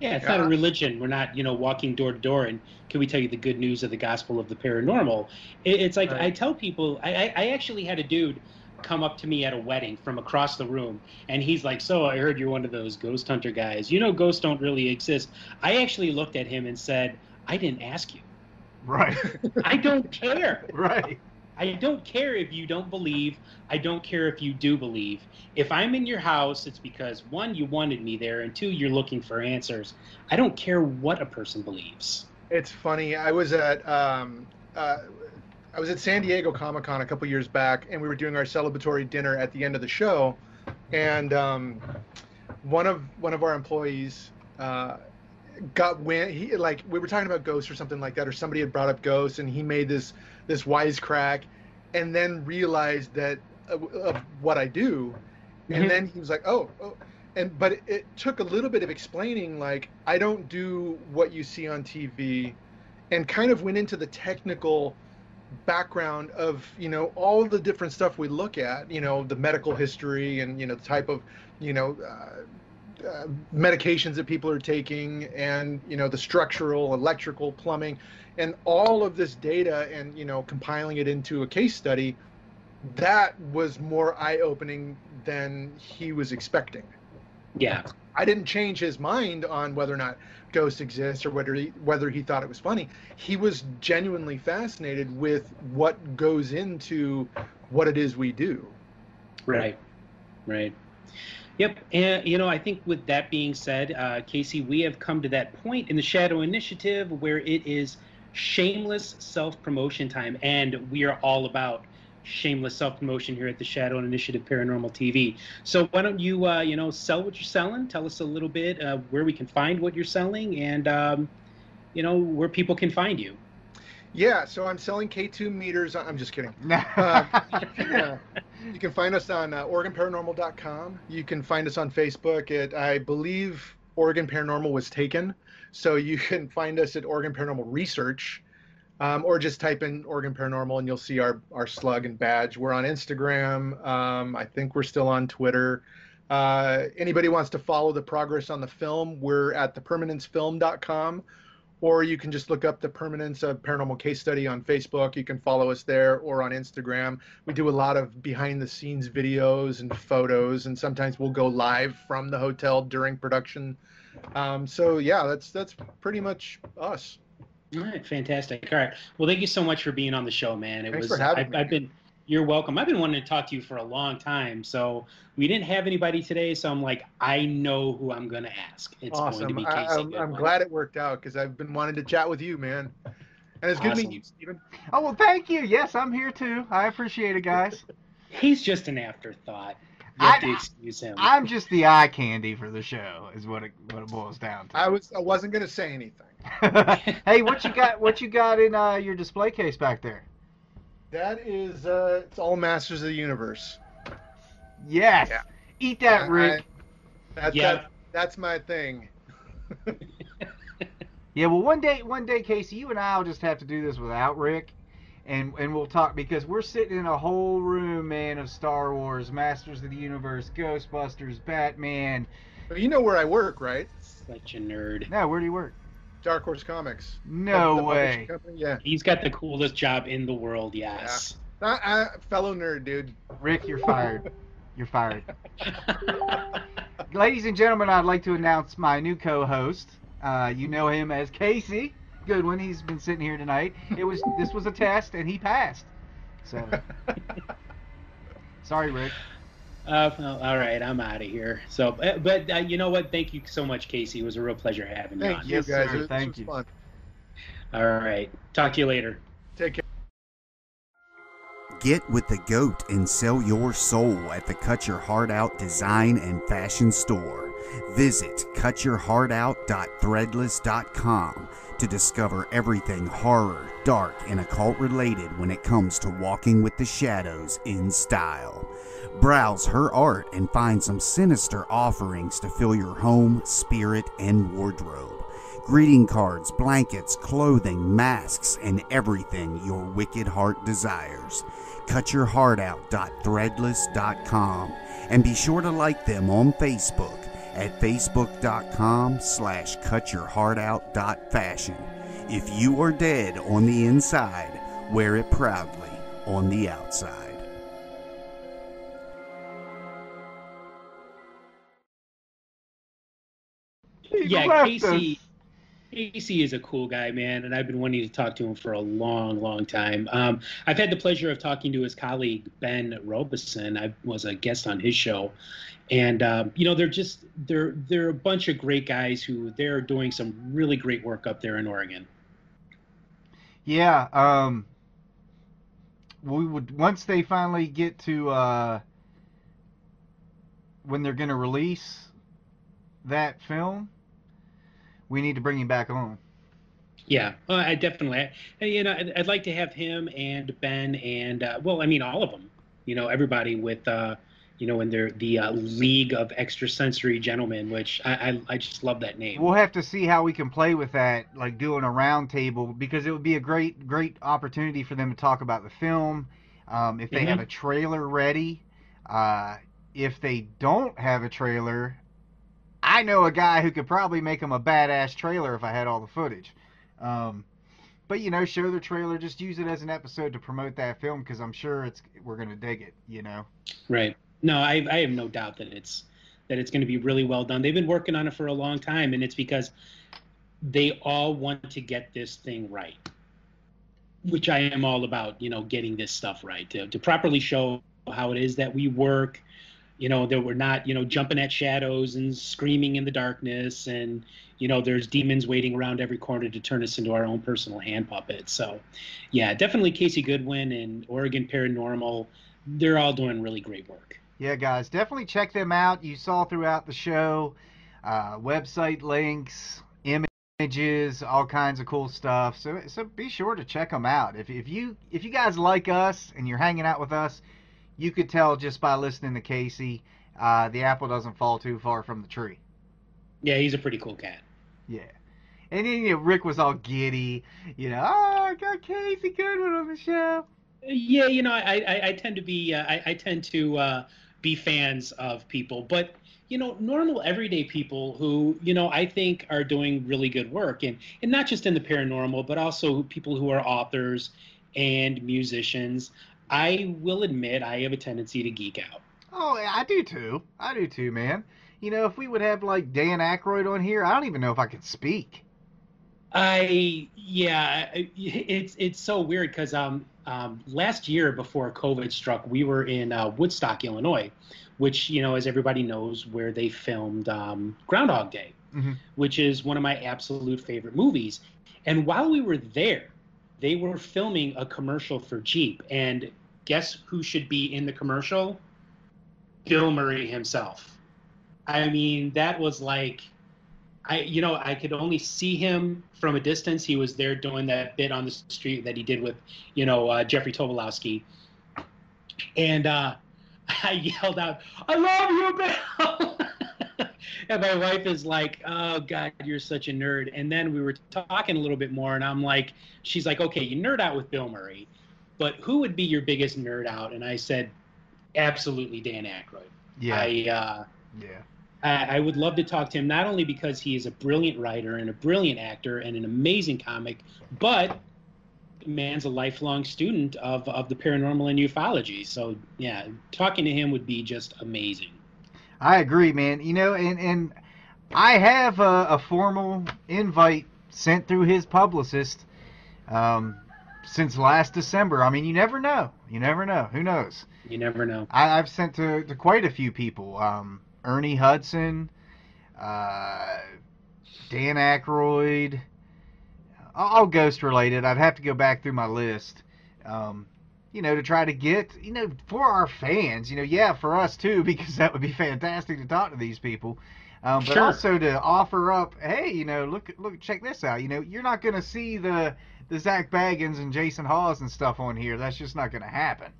Yeah, it's Yeah. not a religion. We're not, you know, walking door to door and can we tell you the good news of the gospel of the paranormal? It, it's like Right. I tell people. I, I, I actually had a dude come up to me at a wedding from across the room, and he's like, "So I heard you're one of those ghost hunter guys. You know, ghosts don't really exist." I actually looked at him and said, I didn't ask you. Right. I don't care. right. I don't care if you don't believe. I don't care if you do believe. If I'm in your house, it's because one, you wanted me there, and two, you're looking for answers. I don't care what a person believes. It's funny. I was at um, uh, I was at San Diego Comic Con a couple years back, and we were doing our celebratory dinner at the end of the show, and um, one of one of our employees uh, got wind. He like we were talking about ghosts or something like that, or somebody had brought up ghosts, and he made this this wisecrack, and then realized that uh, of what I do, and Mhm. then he was like, oh. oh. And but it, it took a little bit of explaining. Like I don't do what you see on TV, and kind of went into the technical background of you know all the different stuff we look at you know the medical history and you know the type of you know uh, uh, medications that people are taking and you know the structural electrical plumbing and all of this data and you know compiling it into a case study that was more eye-opening than he was expecting Yeah. I didn't change his mind on whether or not ghosts exist or whether he, whether he thought it was funny. He was genuinely fascinated with what goes into what it is we do. Right. Right. Yep. And, you know, I think with that being said, uh, Casey, we have come to that point in the Shadow Initiative where it is shameless self promotion time. And we are all about shameless self promotion here at the Shadow Initiative Paranormal TV. So why don't you, uh, you know, sell what you're selling? Tell us a little bit uh, where we can find what you're selling and, um, you know, where people can find you. Yeah, so I'm selling K2 meters. I'm just kidding. Uh, yeah. You can find us on uh, OregonParanormal.com. You can find us on Facebook at, I believe, Oregon Paranormal was taken. So you can find us at Oregon Paranormal Research, um, or just type in Oregon Paranormal and you'll see our, our slug and badge. We're on Instagram. Um, I think we're still on Twitter. Uh, anybody wants to follow the progress on the film, we're at thepermanencefilm.com or you can just look up the permanence of paranormal case study on facebook you can follow us there or on instagram we do a lot of behind the scenes videos and photos and sometimes we'll go live from the hotel during production um, so yeah that's that's pretty much us All right, fantastic. All right. Well, thank you so much for being on the show, man. It Thanks was for having I've, me. I've been you're welcome. I've been wanting to talk to you for a long time. So we didn't have anybody today, so I'm like, I know who I'm gonna ask. It's going to awesome be I, Casey. I'm, I'm glad it worked out because i've been wanting to chat with you man and it's good Awesome. meeting you stephen oh well, thank you. Yes, I'm here too. I appreciate it, guys. He's just an afterthought. You have I- to excuse him. I'm just the eye candy for the show, is what it what it boils down to. i was i wasn't going to say anything hey, what you got? What you got in uh, your display case back there? that is uh it's all masters of the universe Yes. Yeah. Eat that, Rick. That's Yeah. that, that's my thing. Yeah. Well, one day, one day, Casey, you and I'll just have to do this without Rick, and and we'll talk because we're sitting in a whole room, man, of Star Wars, Masters of the Universe, Ghostbusters, Batman. But you know where I work, right? Such a nerd. Now, where do you work? Dark Horse Comics. No The publishing way. company, Yeah. He's got the coolest job in the world. Yes. Uh, uh, fellow nerd, dude. Rick, you're fired. You're fired. Ladies and gentlemen, I'd like to announce my new co-host. Uh, you know him as Casey Goodwin. He's been sitting here tonight. It was this was a test, and he passed. So sorry, Rick. Uh, well, all right, I'm out of here. So, uh, but uh, you know what? Thank you so much, Casey. It was a real pleasure having you Thank on. you Yes, guys. sir. Thank you. fun. All right. Talk to you later. Take care. Get with the goat and sell your soul at the Cut Your Heart Out Design and Fashion Store. Visit cutyourheartout.threadless.com to discover everything horror, dark, and occult related when it comes to walking with the shadows in style. Browse her art and find some sinister offerings to fill your home, spirit, and wardrobe greeting cards, blankets, clothing, masks, and everything your wicked heart desires. Cutyourheartout.threadless.com and be sure to like them on Facebook at facebook.com slash cutyourheartout.fashion. If you are dead on the inside, wear it proudly on the outside. Yeah, left Casey. Casey is a cool guy, man, and I've been wanting to talk to him for a long, long time. Um, I've had the pleasure of talking to his colleague Ben Robeson. I was a guest on his show, and um, you know they're just they're they're a bunch of great guys who they're doing some really great work up there in Oregon. Yeah, um, we would once they finally get to uh, when they're going to release that film, we need to bring him back on. Yeah, well, I definitely, I, you know, I'd, I'd, like to have him and Ben and uh, well, I mean, all of them. You know, everybody with, uh, you know, in their the uh, League of Extrasensory Gentlemen, which I, I, I just love that name. We'll have to see how we can play with that, like doing a round table, because it would be a great great opportunity for them to talk about the film. Um, if they mm-hmm. have a trailer ready, uh, if they don't have a trailer, I know a guy who could probably make them a badass trailer if I had all the footage. Um, but you know, show the trailer, just use it as an episode to promote that film because I'm sure it's we're gonna dig it. You know. Right. No, I I have no doubt that it's that it's going to be really well done. They've been working on it for a long time, and it's because they all want to get this thing right, which I am all about. You know, getting this stuff right to to properly show how it is that we work you know that we're not you know jumping at shadows and screaming in the darkness and you know there's demons waiting around every corner to turn us into our own personal hand puppets. So yeah definitely casey goodwin and oregon paranormal they're all doing really great work. Yeah guys definitely check them out. You saw throughout the show uh, website links images all kinds of cool stuff. So so be sure to check them out. If, if you if you guys like us and you're hanging out with us you could tell just by listening to Casey, uh, the apple doesn't fall too far from the tree. Yeah, he's a pretty cool cat. Yeah. And then you know, Rick was all giddy, you know, oh, I got Casey Goodwin on the show. Yeah, you know, I I, I tend to be uh, I, I tend to uh, be fans of people, but you know, normal everyday people who you know I think are doing really good work, and and not just in the paranormal, but also people who are authors and musicians. I will admit I have a tendency to geek out. Oh, I do too. I do too, man. You know, if we would have like Dan Aykroyd on here, I don't even know if I could speak. I yeah, it's it's so weird because um um last year before COVID struck, we were in uh, Woodstock, Illinois, which you know, as everybody knows, where they filmed um, Groundhog Day, mm-hmm. which is one of my absolute favorite movies. And while we were there, they were filming a commercial for Jeep, and guess who should be in the commercial? Bill Murray himself. I mean, that was like, I you know I could only see him from a distance. He was there doing that bit on the street that he did with you know uh, Jeffrey Tobolowsky, and uh, I yelled out, "I love you, Bill!" and my wife is like, "Oh God, you're such a nerd." And then we were talking a little bit more, and I'm like, "She's like, okay, you nerd out with Bill Murray, but who would be your biggest nerd out?" And I said, "Absolutely, Dan Aykroyd." Yeah. I, uh, yeah. I, I would love to talk to him not only because he is a brilliant writer and a brilliant actor and an amazing comic, but man's a lifelong student of, of the paranormal and ufology. So yeah, talking to him would be just amazing. I agree, man. You know, and and I have a, a formal invite sent through his publicist um, since last December. I mean, you never know. You never know. Who knows? You never know. I, have sent to, to quite a few people. Um, Ernie Hudson, uh, Dan Aykroyd, all ghost related. I'd have to go back through my list. Um, you know, to try to get, you know, for our fans, you know, yeah, for us too, because that would be fantastic to talk to these people. Um, but sure. also to offer up, hey, you know, look, look, check this out. You know, you're not going to see the the Zak Bagans and Jason Hawes and stuff on here. That's just not going to happen.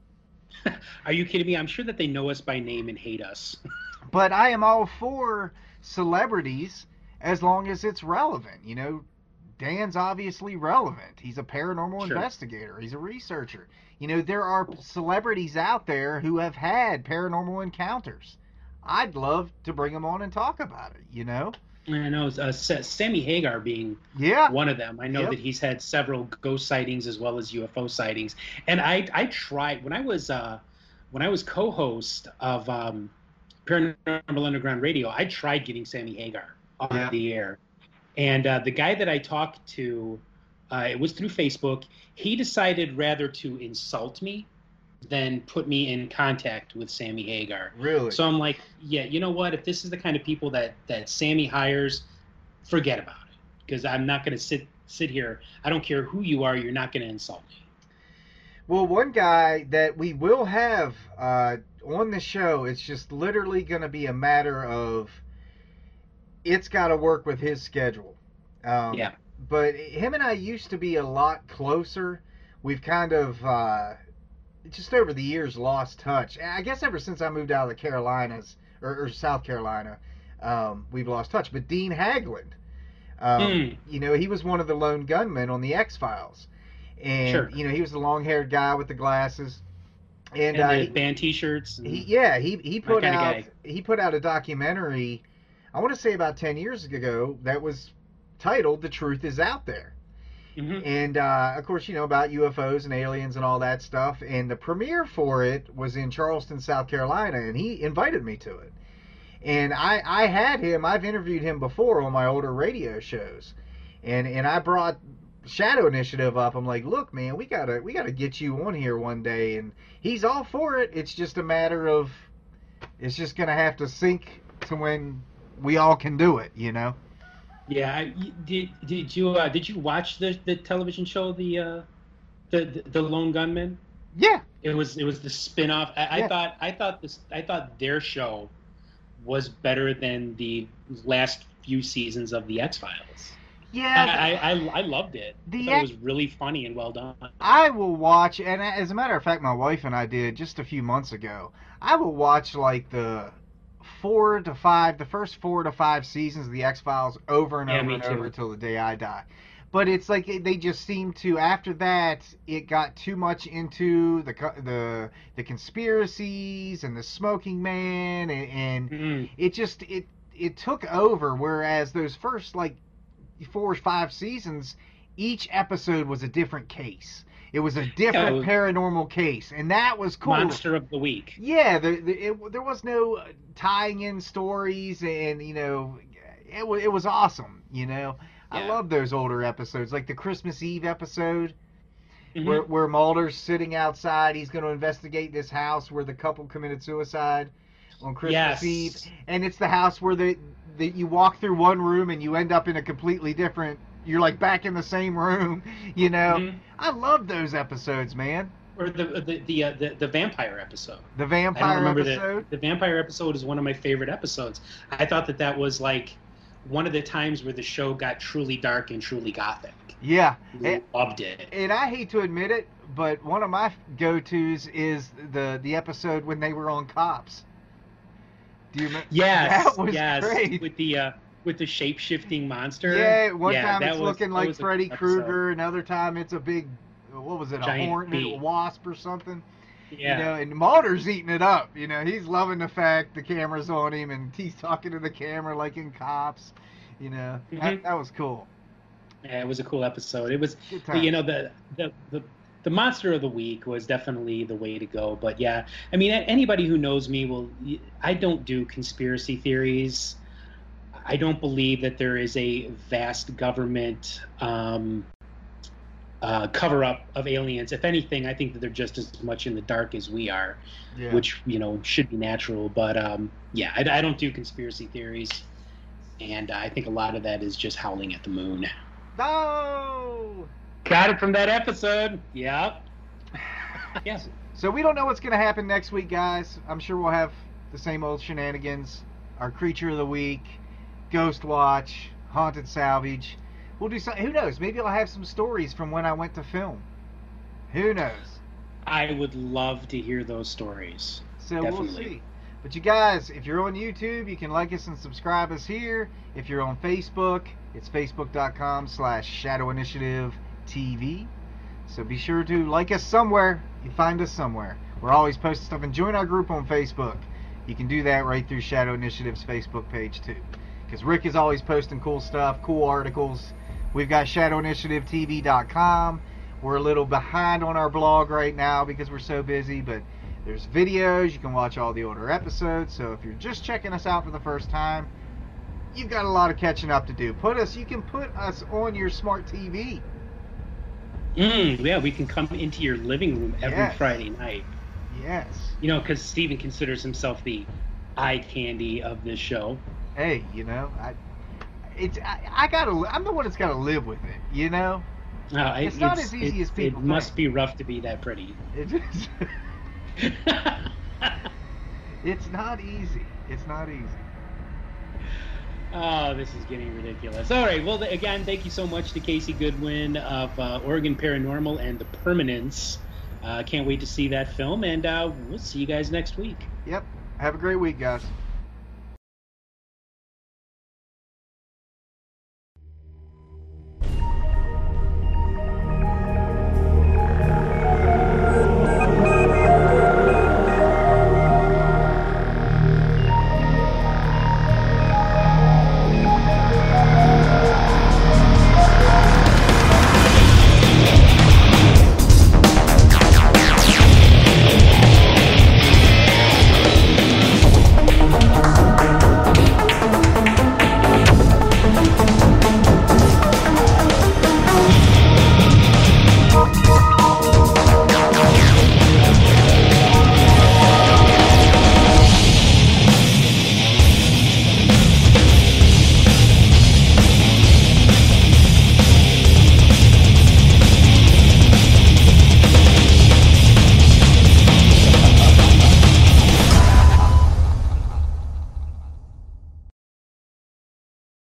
Are you kidding me? I'm sure that they know us by name and hate us. but I am all for celebrities as long as it's relevant. You know, Dan's obviously relevant. He's a paranormal sure. investigator. He's a researcher. You know, there are celebrities out there who have had paranormal encounters. I'd love to bring them on and talk about it, you know? I know uh, Sammy Hagar being yeah. one of them. I know yep. that he's had several ghost sightings as well as UFO sightings. And I I tried when I was uh, when I was co-host of um, Paranormal Underground Radio. I tried getting Sammy Hagar on yeah. the air, And uh, the guy that I talked to, uh, it was through Facebook. He decided rather to insult me than put me in contact with Sammy Hagar. Really? So I'm like, yeah, you know what? If this is the kind of people that that Sammy hires, forget about it because I'm not going to sit sit here. I don't care who you are. You're not going to insult me. Well, one guy that we will have uh, on the show, it's just literally going to be a matter of it's got to work with his schedule. Um, Yeah. But him and I used to be a lot closer. We've kind of uh, just over the years lost touch. I guess ever since I moved out of the Carolinas or, or South Carolina, um, we've lost touch. But Dean Haglund, um, Mm. you know, he was one of the lone gunmen on the X Files, and Sure. you know he was the long-haired guy with the glasses. And, And, uh, the band T-shirts. and- he, yeah, he he put out he put out a documentary. I want to say about ten years ago that was titled "The Truth Is Out There," Mhm. and uh, of course you know about UFOs and aliens and all that stuff. And the premiere for it was in Charleston, South Carolina, and he invited me to it. And I I had him. I've interviewed him before on my older radio shows, and and I brought Shadow Initiative up. I'm like, look, man, we gotta we gotta get you on here one day, and he's all for it. It's just a matter of it's just gonna have to sync to when we all can do it, you know. Yeah, I, did did you uh, did you watch the the television show the uh, the, the the Lone Gunmen? Yeah, It was it was the spin-off. I. I thought I thought this I thought their show was better than the last few seasons of the X Files. yeah. I, I, I I loved it. The I it was really funny and well done. I will watch, and as a matter of fact, my wife and I did just a few months ago. I will watch like the four to five, the first four to five seasons of the X Files over and Yeah, over and too. over till the day I die. But it's like they just seem to. After that, it got too much into the the the conspiracies and the smoking man, and, and Mhm. it just it it took over. Whereas those first like four or five seasons, each episode was a different case. It was a different it was- paranormal case, and that was cool. Monster of the week. Yeah, the, the, it, there was no uh, tying in stories, and you know, it was it was awesome. You know, I love those older episodes, like the Christmas Eve episode Mhm. where where Mulder's sitting outside. He's going to investigate this house where the couple committed suicide on Christmas Yes. Eve, and it's the house where the that you walk through one room and you end up in a completely different. You're like back in the same room. You know, Mhm. I love those episodes, man. Or the the the, uh, the the vampire episode. The vampire remember episode. that. The vampire episode is one of my favorite episodes. I thought that that was like one of the times where the show got truly dark and truly gothic. Yeah, and, Loved it. and I hate to admit it, but one of my go-tos is the the episode when they were on cops. Do you remember? Yes, that was yes, great. with the uh, with the shape shifting monster. Yeah, one Yeah, time it's was- looking like Freddy. Krueger, another time it's a big, what was it, a Giant hornet, bee. a wasp or something. Yeah, You know, and Mulder's eating it up. You know, he's loving the fact the camera's on him and he's talking to the camera like in cops. You know, that, Mhm. that was cool. Yeah, it was a cool episode. It was, Good the, time. you know, the, the the the monster of the week was definitely the way to go. But yeah, I mean, anybody who knows me will. I don't do conspiracy theories. I don't believe that there is a vast government um, uh, cover up of aliens. If anything, I think that they're just as much in the dark as we are, yeah. which you know should be natural. But um, yeah, I, I don't do conspiracy theories, and I think a lot of that is just howling at the moon. no. Got it from that episode. Yep. Yes. So we don't know what's going to happen next week, guys. I'm sure we'll have the same old shenanigans. Our creature of the week, Ghost Watch, Haunted Salvage. We'll do some. Who knows? Maybe I'll have some stories from when I went to film. Who knows? I would love to hear those stories. So we'll Definitely. see. But you guys, if you're on YouTube, you can like us and subscribe us here. If you're on Facebook, it's facebook.com slash Shadow Initiative TV. So be sure to like us somewhere. You find us somewhere. We're always posting stuff and join our group on Facebook. You can do that right through Shadow Initiative's Facebook page too. Because Rick is always posting cool stuff, cool articles. We've got ShadowInitiativeTV.com. We're a little behind on our blog right now because we're so busy, but there's videos. You can watch all the older episodes. So if you're just checking us out for the first time, you've got a lot of catching up to do. Put us, you can put us on your smart TV. Mm, yeah, we can come into your living room every Yes. Friday night. Yes. You know, because Steven considers himself the eye candy of this show. Hey, you know, I, it's I, I gotta. I'm the one that's gotta live with it. You know. Uh, It's not as easy as people It must be rough to be that pretty. It is, it's not easy. It's not easy. Oh, this is getting ridiculous. All right. Well, again, thank you so much to Casey Goodwin of uh, Oregon Paranormal and The Permanence. Uh, can't wait to see that film, and uh, we'll see you guys next week. Yep. Have a great week, guys.